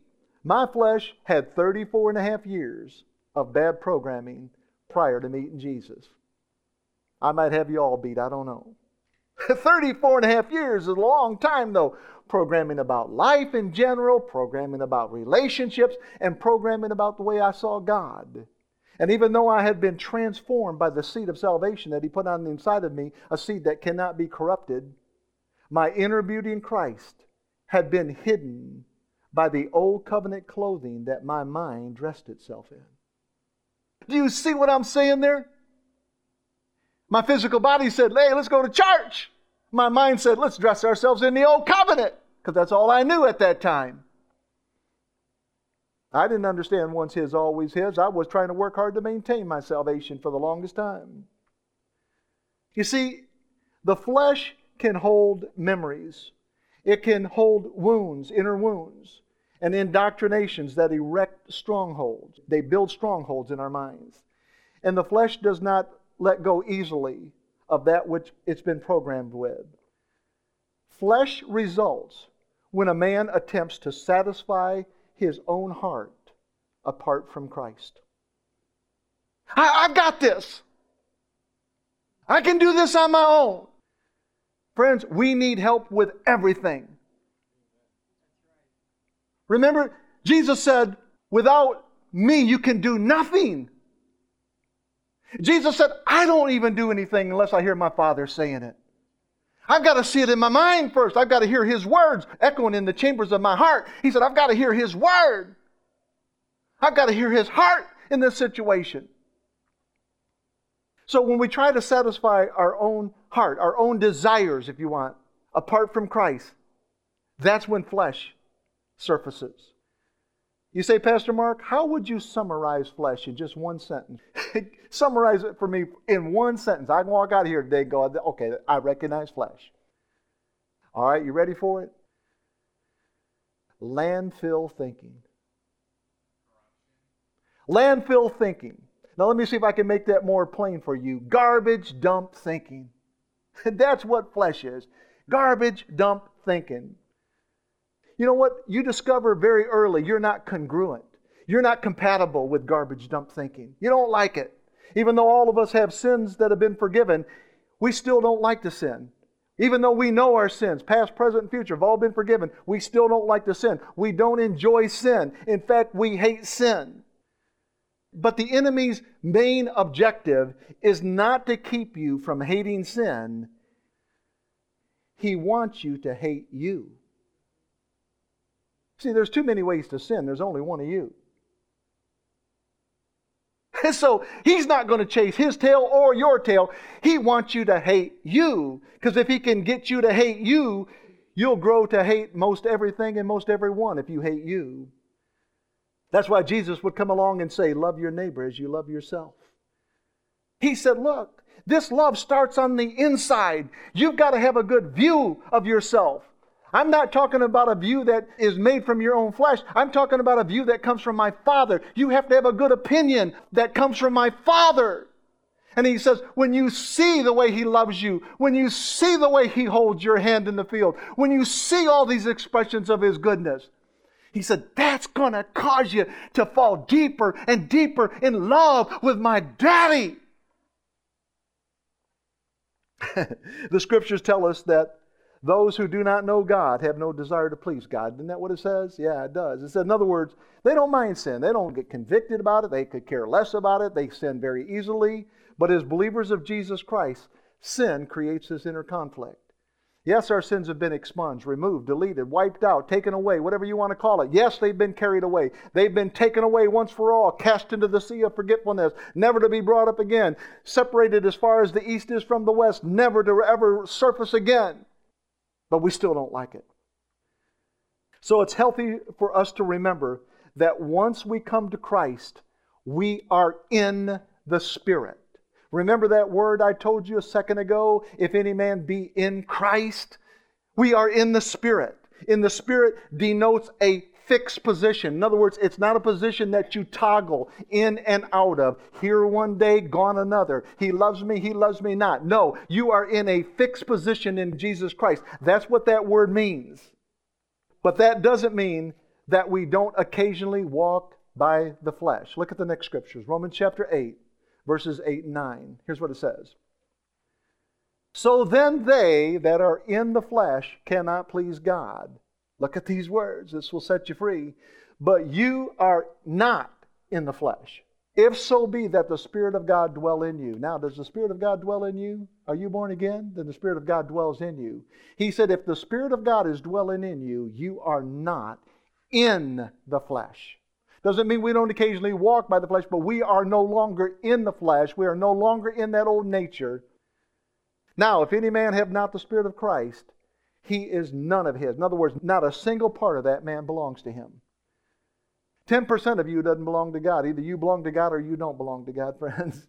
[SPEAKER 1] my flesh had 34 and a half years of bad programming prior to meeting Jesus. I might have you all beat, I don't know. 34 and a half years is a long time, though. Programming about life in general, programming about relationships, and programming about the way I saw God. And even though I had been transformed by the seed of salvation that He put on the inside of me, a seed that cannot be corrupted, my inner beauty in Christ had been hidden by the old covenant clothing that my mind dressed itself in. Do you see what I'm saying there? My physical body said, hey, let's go to church. My mind said, let's dress ourselves in the old covenant, because that's all I knew at that time. I didn't understand once his, always his. I was trying to work hard to maintain my salvation for the longest time. You see, the flesh can hold memories, it can hold wounds, inner wounds and indoctrinations that erect strongholds. They build strongholds in our minds. And the flesh does not let go easily of that which it's been programmed with. Flesh results when a man attempts to satisfy his own heart apart from Christ. I, I got this. I can do this on my own. Friends, we need help with everything. Remember, Jesus said, Without me, you can do nothing. Jesus said, I don't even do anything unless I hear my Father saying it. I've got to see it in my mind first. I've got to hear His words echoing in the chambers of my heart. He said, I've got to hear His word. I've got to hear His heart in this situation. So when we try to satisfy our own heart, our own desires, if you want, apart from Christ, that's when flesh surfaces. You say, Pastor Mark, how would you summarize flesh in just one sentence? summarize it for me in one sentence. I can walk out of here today and go, okay, I recognize flesh. All right, you ready for it? Landfill thinking. Landfill thinking. Now, let me see if I can make that more plain for you. Garbage dump thinking. That's what flesh is. Garbage dump thinking. You know what? You discover very early you're not congruent. You're not compatible with garbage dump thinking. You don't like it. Even though all of us have sins that have been forgiven, we still don't like to sin. Even though we know our sins, past, present, and future, have all been forgiven, we still don't like to sin. We don't enjoy sin. In fact, we hate sin. But the enemy's main objective is not to keep you from hating sin, he wants you to hate you. See, there's too many ways to sin, there's only one of you. And so he's not going to chase his tail or your tail. He wants you to hate you. Because if he can get you to hate you, you'll grow to hate most everything and most everyone if you hate you. That's why Jesus would come along and say, Love your neighbor as you love yourself. He said, Look, this love starts on the inside. You've got to have a good view of yourself. I'm not talking about a view that is made from your own flesh. I'm talking about a view that comes from my Father. You have to have a good opinion that comes from my Father. And he says, when you see the way he loves you, when you see the way he holds your hand in the field, when you see all these expressions of his goodness, he said, that's going to cause you to fall deeper and deeper in love with my daddy. the scriptures tell us that those who do not know God have no desire to please God. Isn't that what it says? Yeah, it does. It says, in other words, they don't mind sin. They don't get convicted about it. They could care less about it. They sin very easily. But as believers of Jesus Christ, sin creates this inner conflict. Yes, our sins have been expunged, removed, deleted, wiped out, taken away, whatever you want to call it. Yes, they've been carried away. They've been taken away once for all, cast into the sea of forgetfulness, never to be brought up again, separated as far as the east is from the west, never to ever surface again. But we still don't like it. So it's healthy for us to remember that once we come to Christ, we are in the Spirit. Remember that word I told you a second ago? If any man be in Christ, we are in the Spirit. In the Spirit denotes a fixed position. In other words, it's not a position that you toggle in and out of. Here one day, gone another. He loves me, he loves me not. No, you are in a fixed position in Jesus Christ. That's what that word means. But that doesn't mean that we don't occasionally walk by the flesh. Look at the next scriptures Romans chapter 8 verses 8 and 9. Here's what it says So then they that are in the flesh cannot please God. Look at these words, this will set you free. But you are not in the flesh. If so be that the Spirit of God dwell in you. Now, does the Spirit of God dwell in you? Are you born again? Then the Spirit of God dwells in you. He said, if the Spirit of God is dwelling in you, you are not in the flesh. Doesn't mean we don't occasionally walk by the flesh, but we are no longer in the flesh. We are no longer in that old nature. Now, if any man have not the Spirit of Christ, he is none of his. In other words, not a single part of that man belongs to him. 10% of you doesn't belong to God. Either you belong to God or you don't belong to God, friends.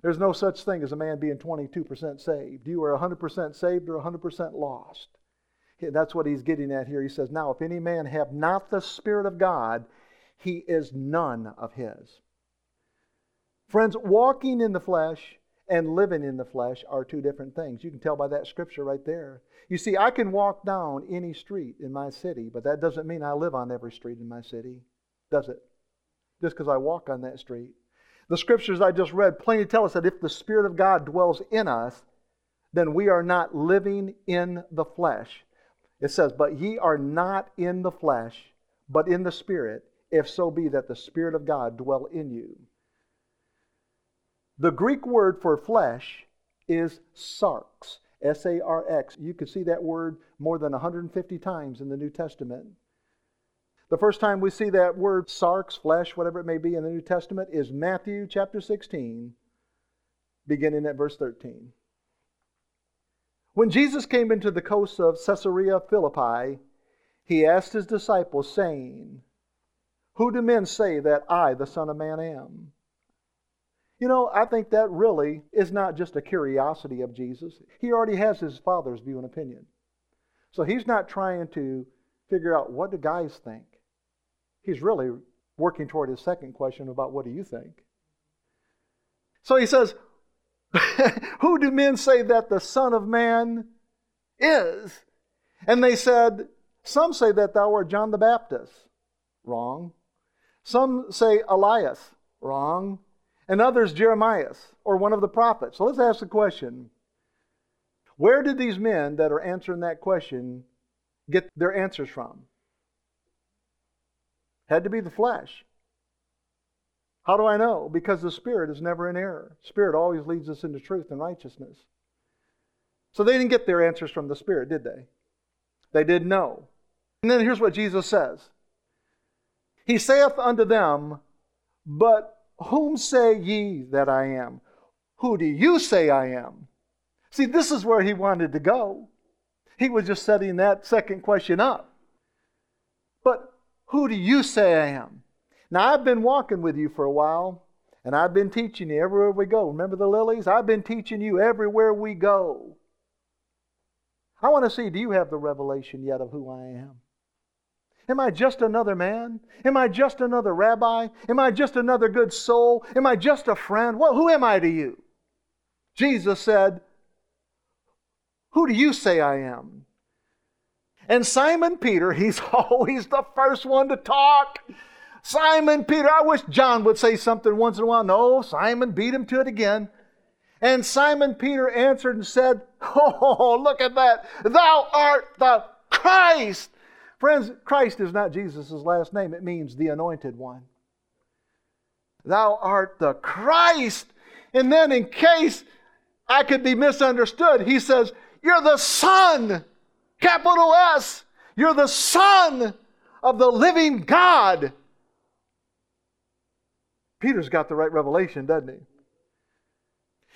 [SPEAKER 1] There's no such thing as a man being 22% saved. You are 100% saved or 100% lost. That's what he's getting at here. He says, Now, if any man have not the Spirit of God, he is none of his. Friends, walking in the flesh and living in the flesh are two different things. You can tell by that scripture right there. You see, I can walk down any street in my city, but that doesn't mean I live on every street in my city, does it? Just because I walk on that street. The scriptures I just read plainly tell us that if the Spirit of God dwells in us, then we are not living in the flesh. It says, But ye are not in the flesh, but in the Spirit, if so be that the Spirit of God dwell in you. The Greek word for flesh is sarx, S A R X. You can see that word more than 150 times in the New Testament. The first time we see that word sarx, flesh, whatever it may be in the New Testament, is Matthew chapter 16, beginning at verse 13. When Jesus came into the coast of Caesarea Philippi, he asked his disciples, saying, who do men say that I, the Son of Man, am? You know, I think that really is not just a curiosity of Jesus. He already has his Father's view and opinion. So he's not trying to figure out what do guys think. He's really working toward his second question about what do you think? So he says, Who do men say that the Son of Man is? And they said, Some say that thou art John the Baptist. Wrong. Some say Elias, wrong, and others Jeremiah or one of the prophets. So let's ask the question Where did these men that are answering that question get their answers from? Had to be the flesh. How do I know? Because the Spirit is never in error. Spirit always leads us into truth and righteousness. So they didn't get their answers from the Spirit, did they? They didn't know. And then here's what Jesus says He saith unto them, But whom say ye that I am? Who do you say I am? See, this is where he wanted to go. He was just setting that second question up. But who do you say I am? Now, I've been walking with you for a while, and I've been teaching you everywhere we go. Remember the lilies? I've been teaching you everywhere we go. I want to see do you have the revelation yet of who I am? Am I just another man? Am I just another rabbi? Am I just another good soul? Am I just a friend? Well, who am I to you? Jesus said, Who do you say I am? And Simon Peter, he's always the first one to talk. Simon Peter, I wish John would say something once in a while. No, Simon beat him to it again. And Simon Peter answered and said, Oh, look at that. Thou art the Christ. Friends, Christ is not Jesus' last name, it means the anointed one. Thou art the Christ. And then, in case I could be misunderstood, he says, You're the Son, capital S. You're the Son of the living God. Peter's got the right revelation, doesn't he?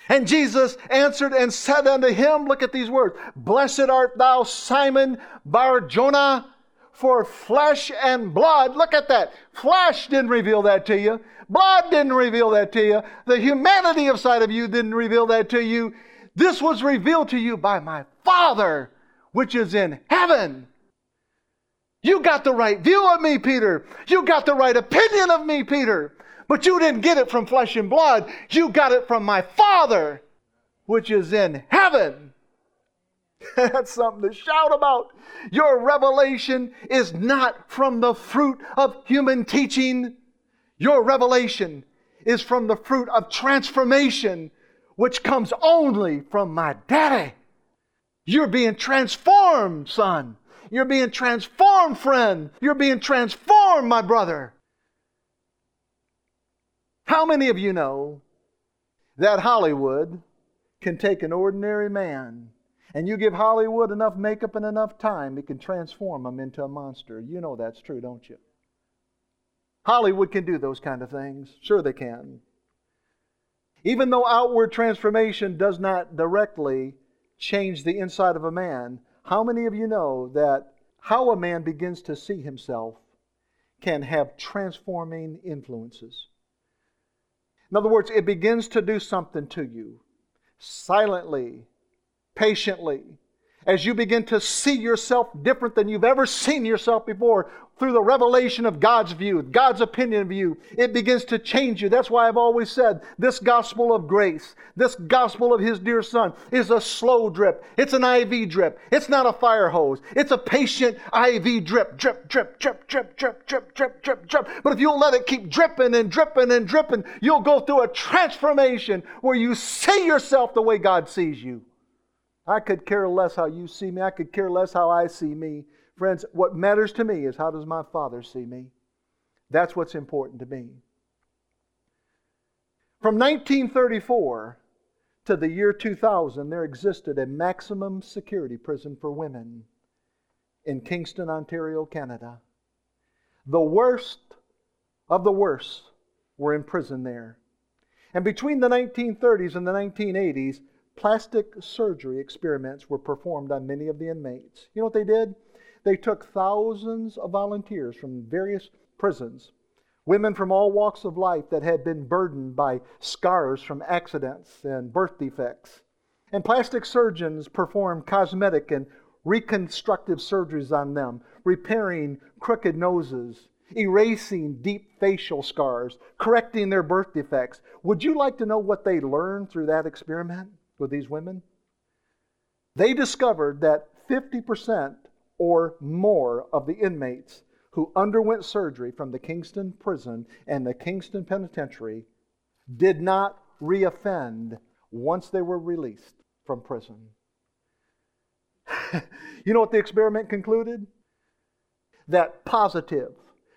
[SPEAKER 1] And Jesus answered and said unto him, Look at these words Blessed art thou, Simon Bar Jonah, for flesh and blood. Look at that. Flesh didn't reveal that to you, blood didn't reveal that to you, the humanity of sight of you didn't reveal that to you. This was revealed to you by my Father, which is in heaven. You got the right view of me, Peter. You got the right opinion of me, Peter. But you didn't get it from flesh and blood. You got it from my Father, which is in heaven. That's something to shout about. Your revelation is not from the fruit of human teaching. Your revelation is from the fruit of transformation, which comes only from my daddy. You're being transformed, son. You're being transformed, friend. You're being transformed, my brother. How many of you know that Hollywood can take an ordinary man and you give Hollywood enough makeup and enough time, it can transform him into a monster? You know that's true, don't you? Hollywood can do those kind of things. Sure, they can. Even though outward transformation does not directly change the inside of a man, how many of you know that how a man begins to see himself can have transforming influences? In other words, it begins to do something to you silently, patiently, as you begin to see yourself different than you've ever seen yourself before through the revelation of God's view, God's opinion of you, it begins to change you. That's why I've always said this gospel of grace, this gospel of His dear Son, is a slow drip. It's an IV drip. It's not a fire hose. It's a patient IV drip, drip, drip, drip, drip, drip, drip, drip, drip, drip. But if you'll let it keep dripping and dripping and dripping, you'll go through a transformation where you see yourself the way God sees you. I could care less how you see me. I could care less how I see me. Friends, what matters to me is how does my Father see me? That's what's important to me. From 1934 to the year 2000, there existed a maximum security prison for women in Kingston, Ontario, Canada. The worst of the worst were in prison there. And between the 1930s and the 1980s, plastic surgery experiments were performed on many of the inmates. You know what they did? They took thousands of volunteers from various prisons, women from all walks of life that had been burdened by scars from accidents and birth defects. And plastic surgeons performed cosmetic and reconstructive surgeries on them, repairing crooked noses, erasing deep facial scars, correcting their birth defects. Would you like to know what they learned through that experiment? With these women? They discovered that 50% or more of the inmates who underwent surgery from the Kingston prison and the Kingston penitentiary did not reoffend once they were released from prison. you know what the experiment concluded? That positive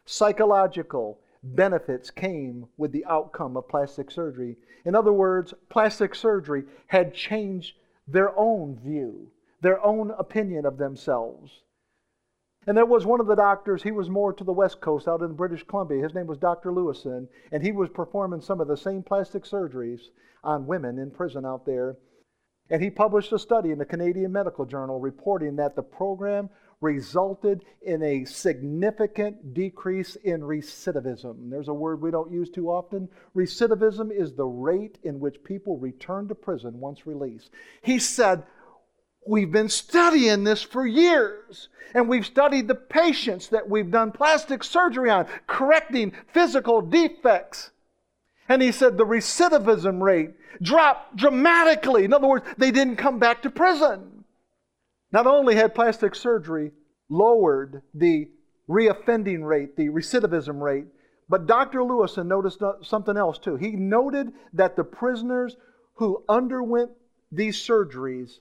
[SPEAKER 1] psychological benefits came with the outcome of plastic surgery. In other words, plastic surgery had changed their own view, their own opinion of themselves. And there was one of the doctors, he was more to the west coast out in British Columbia. His name was Dr. Lewison, and he was performing some of the same plastic surgeries on women in prison out there. And he published a study in the Canadian Medical Journal reporting that the program resulted in a significant decrease in recidivism. There's a word we don't use too often. Recidivism is the rate in which people return to prison once released. He said, We've been studying this for years, and we've studied the patients that we've done plastic surgery on, correcting physical defects. And he said the recidivism rate dropped dramatically. In other words, they didn't come back to prison. Not only had plastic surgery lowered the reoffending rate, the recidivism rate, but Dr. Lewison noticed uh, something else too. He noted that the prisoners who underwent these surgeries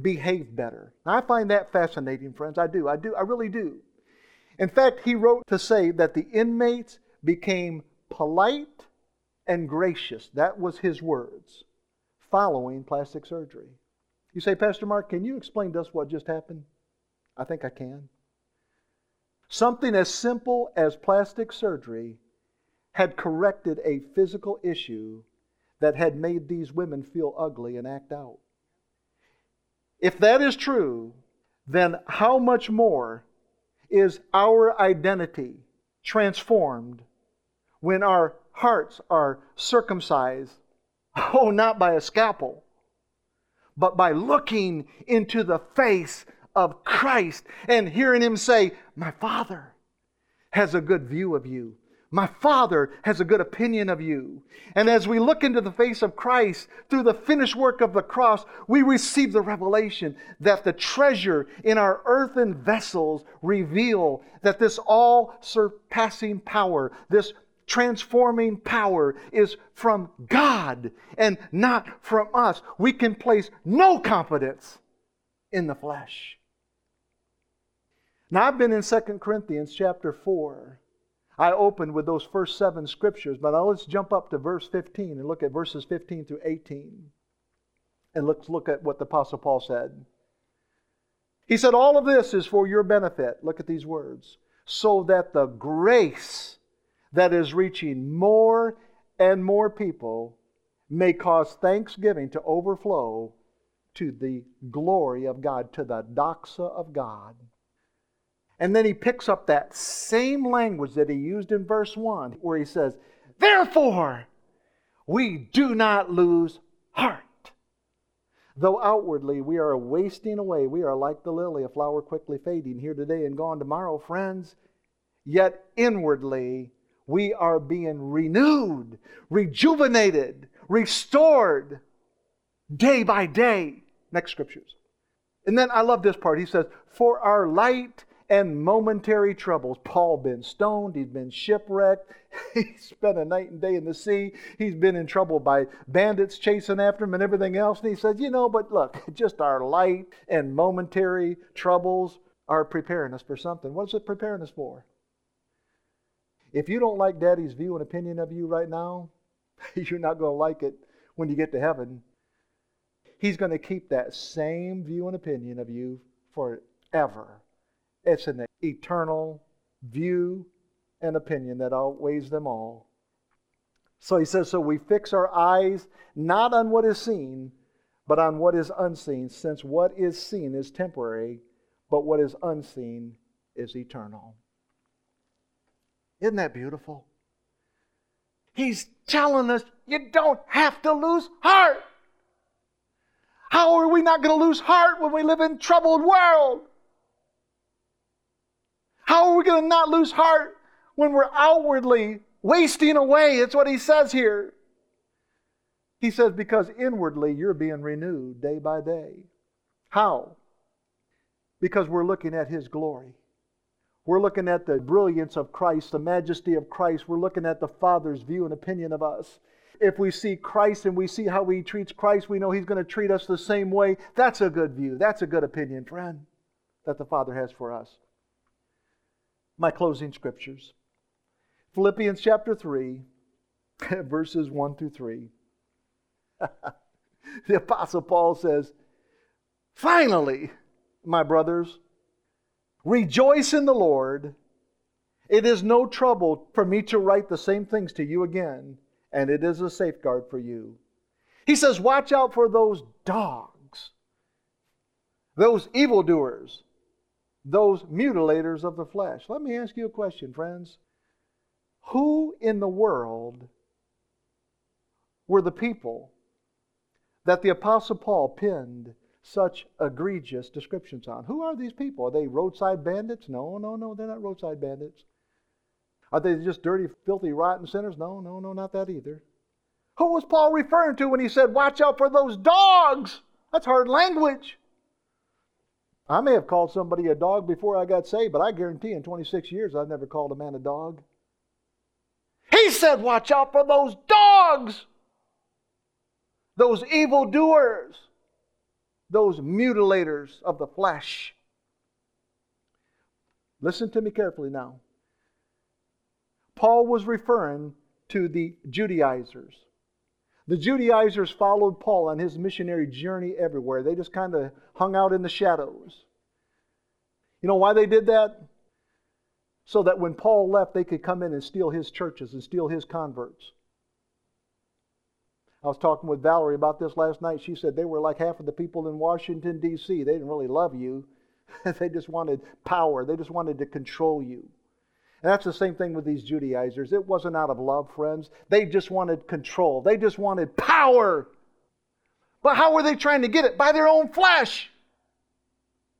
[SPEAKER 1] behaved better. Now, I find that fascinating, friends. I do. I do. I really do. In fact, he wrote to say that the inmates became polite and gracious. That was his words following plastic surgery. You say, Pastor Mark, can you explain to us what just happened? I think I can. Something as simple as plastic surgery had corrected a physical issue that had made these women feel ugly and act out. If that is true, then how much more is our identity transformed when our hearts are circumcised? Oh, not by a scalpel, but by looking into the face of Christ and hearing Him say, My Father has a good view of you. My Father has a good opinion of you. And as we look into the face of Christ through the finished work of the cross, we receive the revelation that the treasure in our earthen vessels reveal that this all surpassing power, this transforming power is from God and not from us. We can place no confidence in the flesh. Now, I've been in 2 Corinthians chapter 4. I opened with those first seven scriptures, but now let's jump up to verse 15 and look at verses 15 through 18. And let's look at what the Apostle Paul said. He said, All of this is for your benefit. Look at these words. So that the grace that is reaching more and more people may cause thanksgiving to overflow to the glory of God, to the doxa of God. And then he picks up that same language that he used in verse 1, where he says, Therefore, we do not lose heart. Though outwardly we are wasting away, we are like the lily, a flower quickly fading, here today and gone tomorrow, friends. Yet inwardly we are being renewed, rejuvenated, restored day by day. Next scriptures. And then I love this part. He says, For our light and momentary troubles. Paul been stoned, he's been shipwrecked, he spent a night and day in the sea, he's been in trouble by bandits chasing after him and everything else. And he says, You know, but look, just our light and momentary troubles are preparing us for something. What's it preparing us for? If you don't like daddy's view and opinion of you right now, you're not going to like it when you get to heaven. He's going to keep that same view and opinion of you forever. It's an eternal view and opinion that outweighs them all. So he says, So we fix our eyes not on what is seen, but on what is unseen, since what is seen is temporary, but what is unseen is eternal. Isn't that beautiful? He's telling us you don't have to lose heart. How are we not going to lose heart when we live in troubled world? How are we going to not lose heart when we're outwardly wasting away? That's what he says here. He says, because inwardly you're being renewed day by day. How? Because we're looking at his glory. We're looking at the brilliance of Christ, the majesty of Christ. We're looking at the Father's view and opinion of us. If we see Christ and we see how he treats Christ, we know he's going to treat us the same way. That's a good view. That's a good opinion, friend, that the Father has for us. My closing scriptures Philippians chapter 3, verses 1 through 3. the Apostle Paul says, Finally, my brothers, rejoice in the Lord. It is no trouble for me to write the same things to you again, and it is a safeguard for you. He says, Watch out for those dogs, those evildoers, those mutilators of the flesh. Let me ask you a question, friends. Who in the world were the people that the Apostle Paul penned such egregious descriptions on. Who are these people? Are they roadside bandits? No, no, no, they're not roadside bandits. Are they just dirty, filthy, rotten sinners? No, no, no, not that either. Who was Paul referring to when he said, Watch out for those dogs? That's hard language. I may have called somebody a dog before I got saved, but I guarantee in 26 years I've never called a man a dog. He said, Watch out for those dogs, those evildoers those mutilators of the flesh. Listen to me carefully now. Paul was referring to the Judaizers. The Judaizers followed Paul on his missionary journey everywhere. They just kind of hung out in the shadows. You know why they did that? So that when Paul left, they could come in and steal his churches and steal his converts. I was talking with Valerie about this last night. She said they were like half of the people in Washington, D.C. They didn't really love you, they just wanted power, they just wanted to control you. And that's the same thing with these Judaizers. It wasn't out of love, friends. They just wanted control, they just wanted power. But how were they trying to get it? By their own flesh.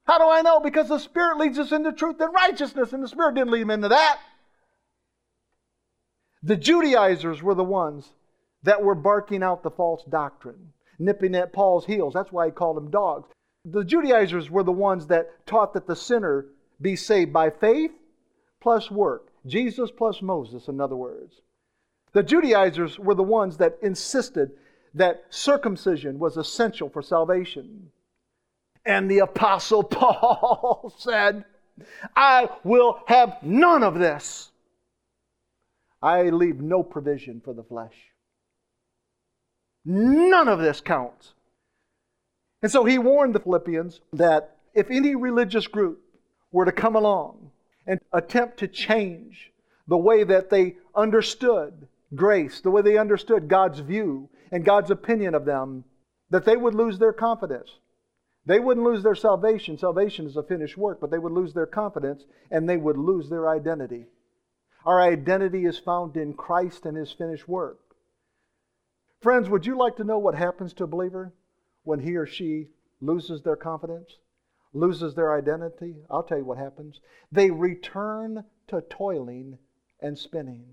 [SPEAKER 1] How do I know? Because the Spirit leads us into truth and righteousness, and the Spirit didn't lead them into that. The Judaizers were the ones that were barking out the false doctrine, nipping at Paul's heels. That's why he called them dogs. The Judaizers were the ones that taught that the sinner be saved by faith plus work. Jesus plus Moses, in other words. The Judaizers were the ones that insisted that circumcision was essential for salvation. And the Apostle Paul said, I will have none of this. I leave no provision for the flesh. None of this counts. And so he warned the Philippians that if any religious group were to come along and attempt to change the way that they understood grace, the way they understood God's view and God's opinion of them, that they would lose their confidence. They wouldn't lose their salvation. Salvation is a finished work, but they would lose their confidence and they would lose their identity. Our identity is found in Christ and His finished work. Friends, would you like to know what happens to a believer when he or she loses their confidence, loses their identity? I'll tell you what happens. They return to toiling and spinning.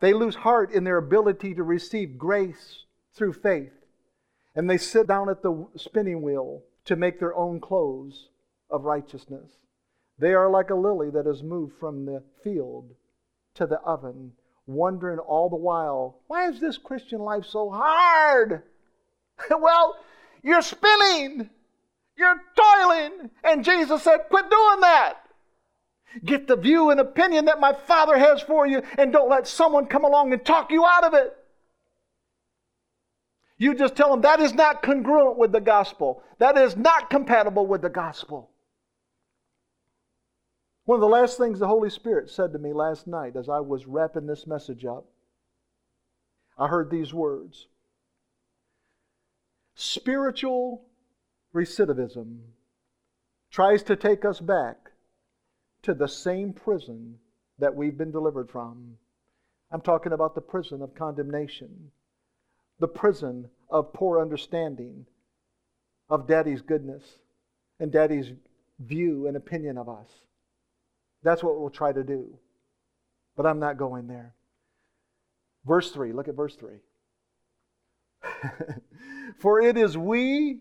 [SPEAKER 1] They lose heart in their ability to receive grace through faith. And they sit down at the spinning wheel to make their own clothes of righteousness. They are like a lily that is moved from the field to the oven wondering all the while, why is this Christian life so hard? well, you're spinning, you're toiling. And Jesus said, quit doing that. Get the view and opinion that my Father has for you, and don't let someone come along and talk you out of it. You just tell them that is not congruent with the gospel. That is not compatible with the gospel. One of the last things the Holy Spirit said to me last night as I was wrapping this message up, I heard these words Spiritual recidivism tries to take us back to the same prison that we've been delivered from. I'm talking about the prison of condemnation, the prison of poor understanding of daddy's goodness and daddy's view and opinion of us. That's what we'll try to do. But I'm not going there. Verse 3, look at verse 3. For it is we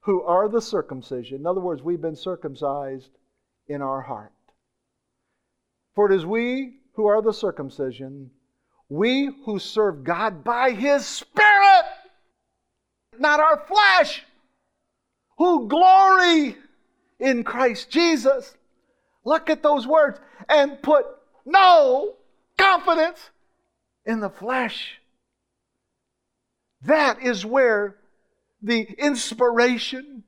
[SPEAKER 1] who are the circumcision. In other words, we've been circumcised in our heart. For it is we who are the circumcision, We who serve God by His Spirit, not our flesh, who glory in Christ Jesus. Look at those words and put no confidence in the flesh. That is where the inspiration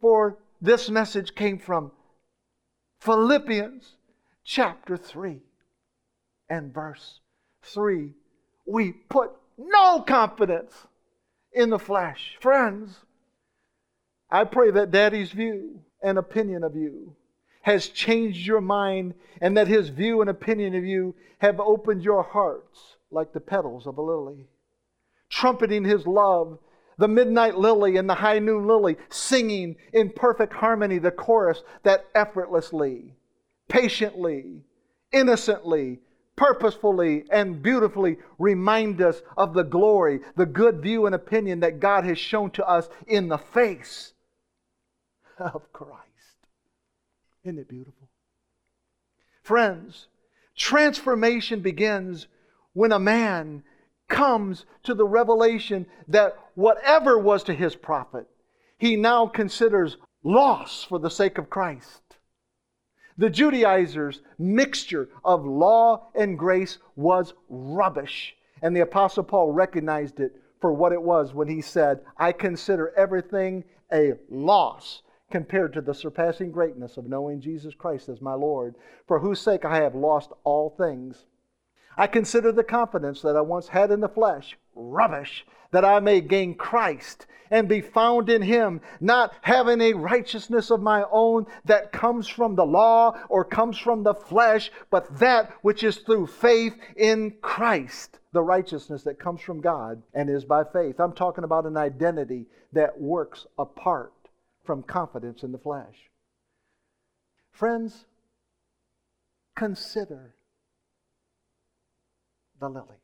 [SPEAKER 1] for this message came from. Philippians chapter 3 and verse 3. We put no confidence in the flesh. Friends, I pray that daddy's view and opinion of you has changed your mind and that his view and opinion of you have opened your hearts like the petals of a lily, trumpeting his love, the midnight lily and the high noon lily, singing in perfect harmony the chorus that effortlessly, patiently, innocently, purposefully, and beautifully remind us of the glory, the good view and opinion that God has shown to us in the face of Christ. Isn't it beautiful? Friends, transformation begins when a man comes to the revelation that whatever was to his profit, he now considers loss for the sake of Christ. The Judaizers' mixture of law and grace was rubbish. And the Apostle Paul recognized it for what it was when he said, I consider everything a loss compared to the surpassing greatness of knowing Jesus Christ as my Lord, for whose sake I have lost all things. I consider the confidence that I once had in the flesh rubbish, that I may gain Christ and be found in Him, not having a righteousness of my own that comes from the law or comes from the flesh, but that which is through faith in Christ, the righteousness that comes from God and is by faith. I'm talking about an identity that works apart from confidence in the flesh. Friends, consider the lilies,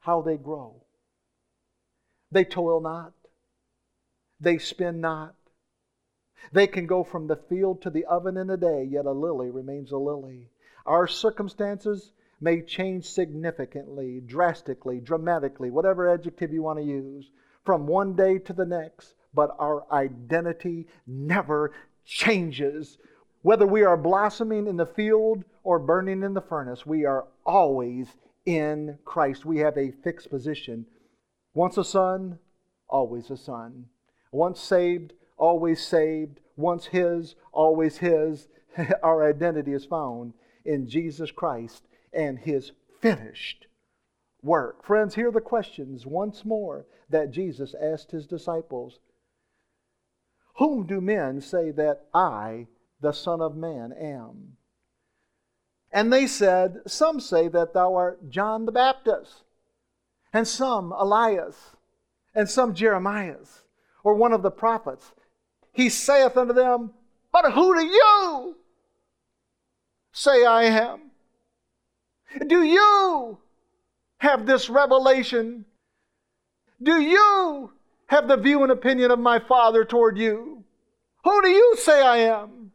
[SPEAKER 1] how they grow. They toil not, they spin not. They can go from the field to the oven in a day, yet a lily remains a lily. Our circumstances may change significantly, drastically, dramatically, whatever adjective you want to use, from one day to the next but our identity never changes. Whether we are blossoming in the field or burning in the furnace, we are always in Christ. We have a fixed position. Once a son, always a son. Once saved, always saved. Once His, always His. Our identity is found in Jesus Christ and His finished work. Friends, hear the questions once more that Jesus asked His disciples whom do men say that I, the Son of Man, am? And they said, Some say that thou art John the Baptist, and some Elias, and some Jeremias, or one of the prophets. He saith unto them, But who do you say I am? Do you have this revelation? Do you have the view and opinion of my Father toward you. Who do you say I am?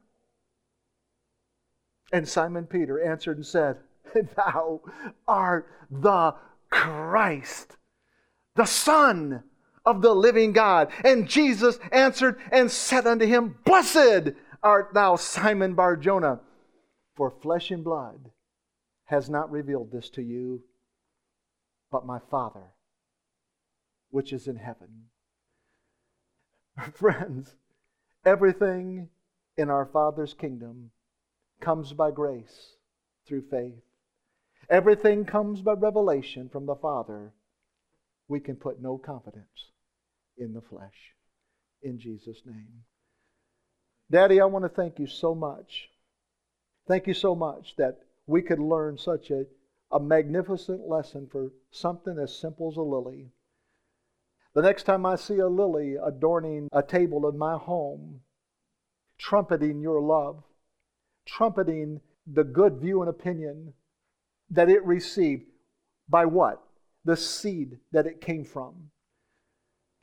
[SPEAKER 1] And Simon Peter answered and said, Thou art the Christ, the Son of the living God. And Jesus answered and said unto him, Blessed art thou, Simon Barjona, for flesh and blood has not revealed this to you, but my Father which is in heaven. Friends, everything in our Father's kingdom comes by grace through faith. Everything comes by revelation from the Father. We can put no confidence in the flesh. In Jesus' name. Daddy, I want to thank you so much. Thank you so much that we could learn such a, a magnificent lesson for something as simple as a lily. The next time I see a lily adorning a table in my home, trumpeting your love, trumpeting the good view and opinion that it received by what? The seed that it came from.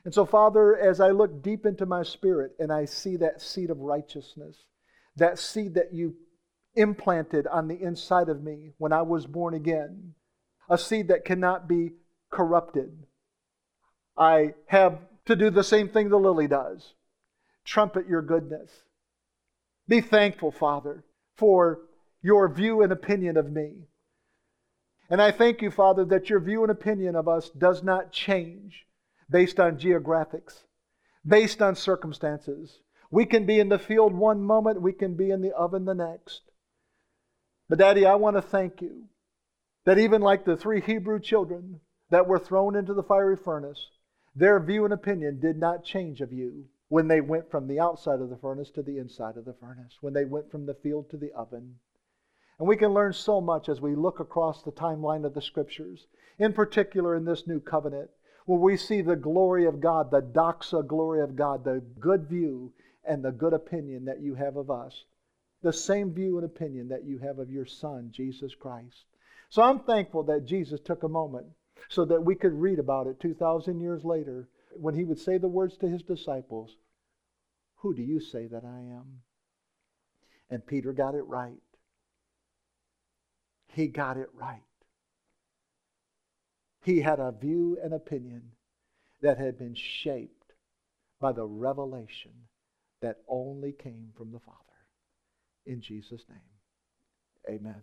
[SPEAKER 1] And so, Father, as I look deep into my spirit and I see that seed of righteousness, that seed that you implanted on the inside of me when I was born again, a seed that cannot be corrupted. I have to do the same thing the lily does trumpet your goodness. Be thankful, Father, for your view and opinion of me. And I thank you, Father, that your view and opinion of us does not change based on geographics, based on circumstances. We can be in the field one moment, we can be in the oven the next. But, Daddy, I want to thank you that even like the three Hebrew children that were thrown into the fiery furnace, their view and opinion did not change of you when they went from the outside of the furnace to the inside of the furnace, when they went from the field to the oven. And we can learn so much as we look across the timeline of the scriptures, in particular in this new covenant, where we see the glory of God, the doxa glory of God, the good view and the good opinion that you have of us, the same view and opinion that you have of your Son, Jesus Christ. So I'm thankful that Jesus took a moment so that we could read about it 2,000 years later when he would say the words to his disciples, Who do you say that I am? And Peter got it right. He got it right. He had a view and opinion that had been shaped by the revelation that only came from the Father. In Jesus' name, amen.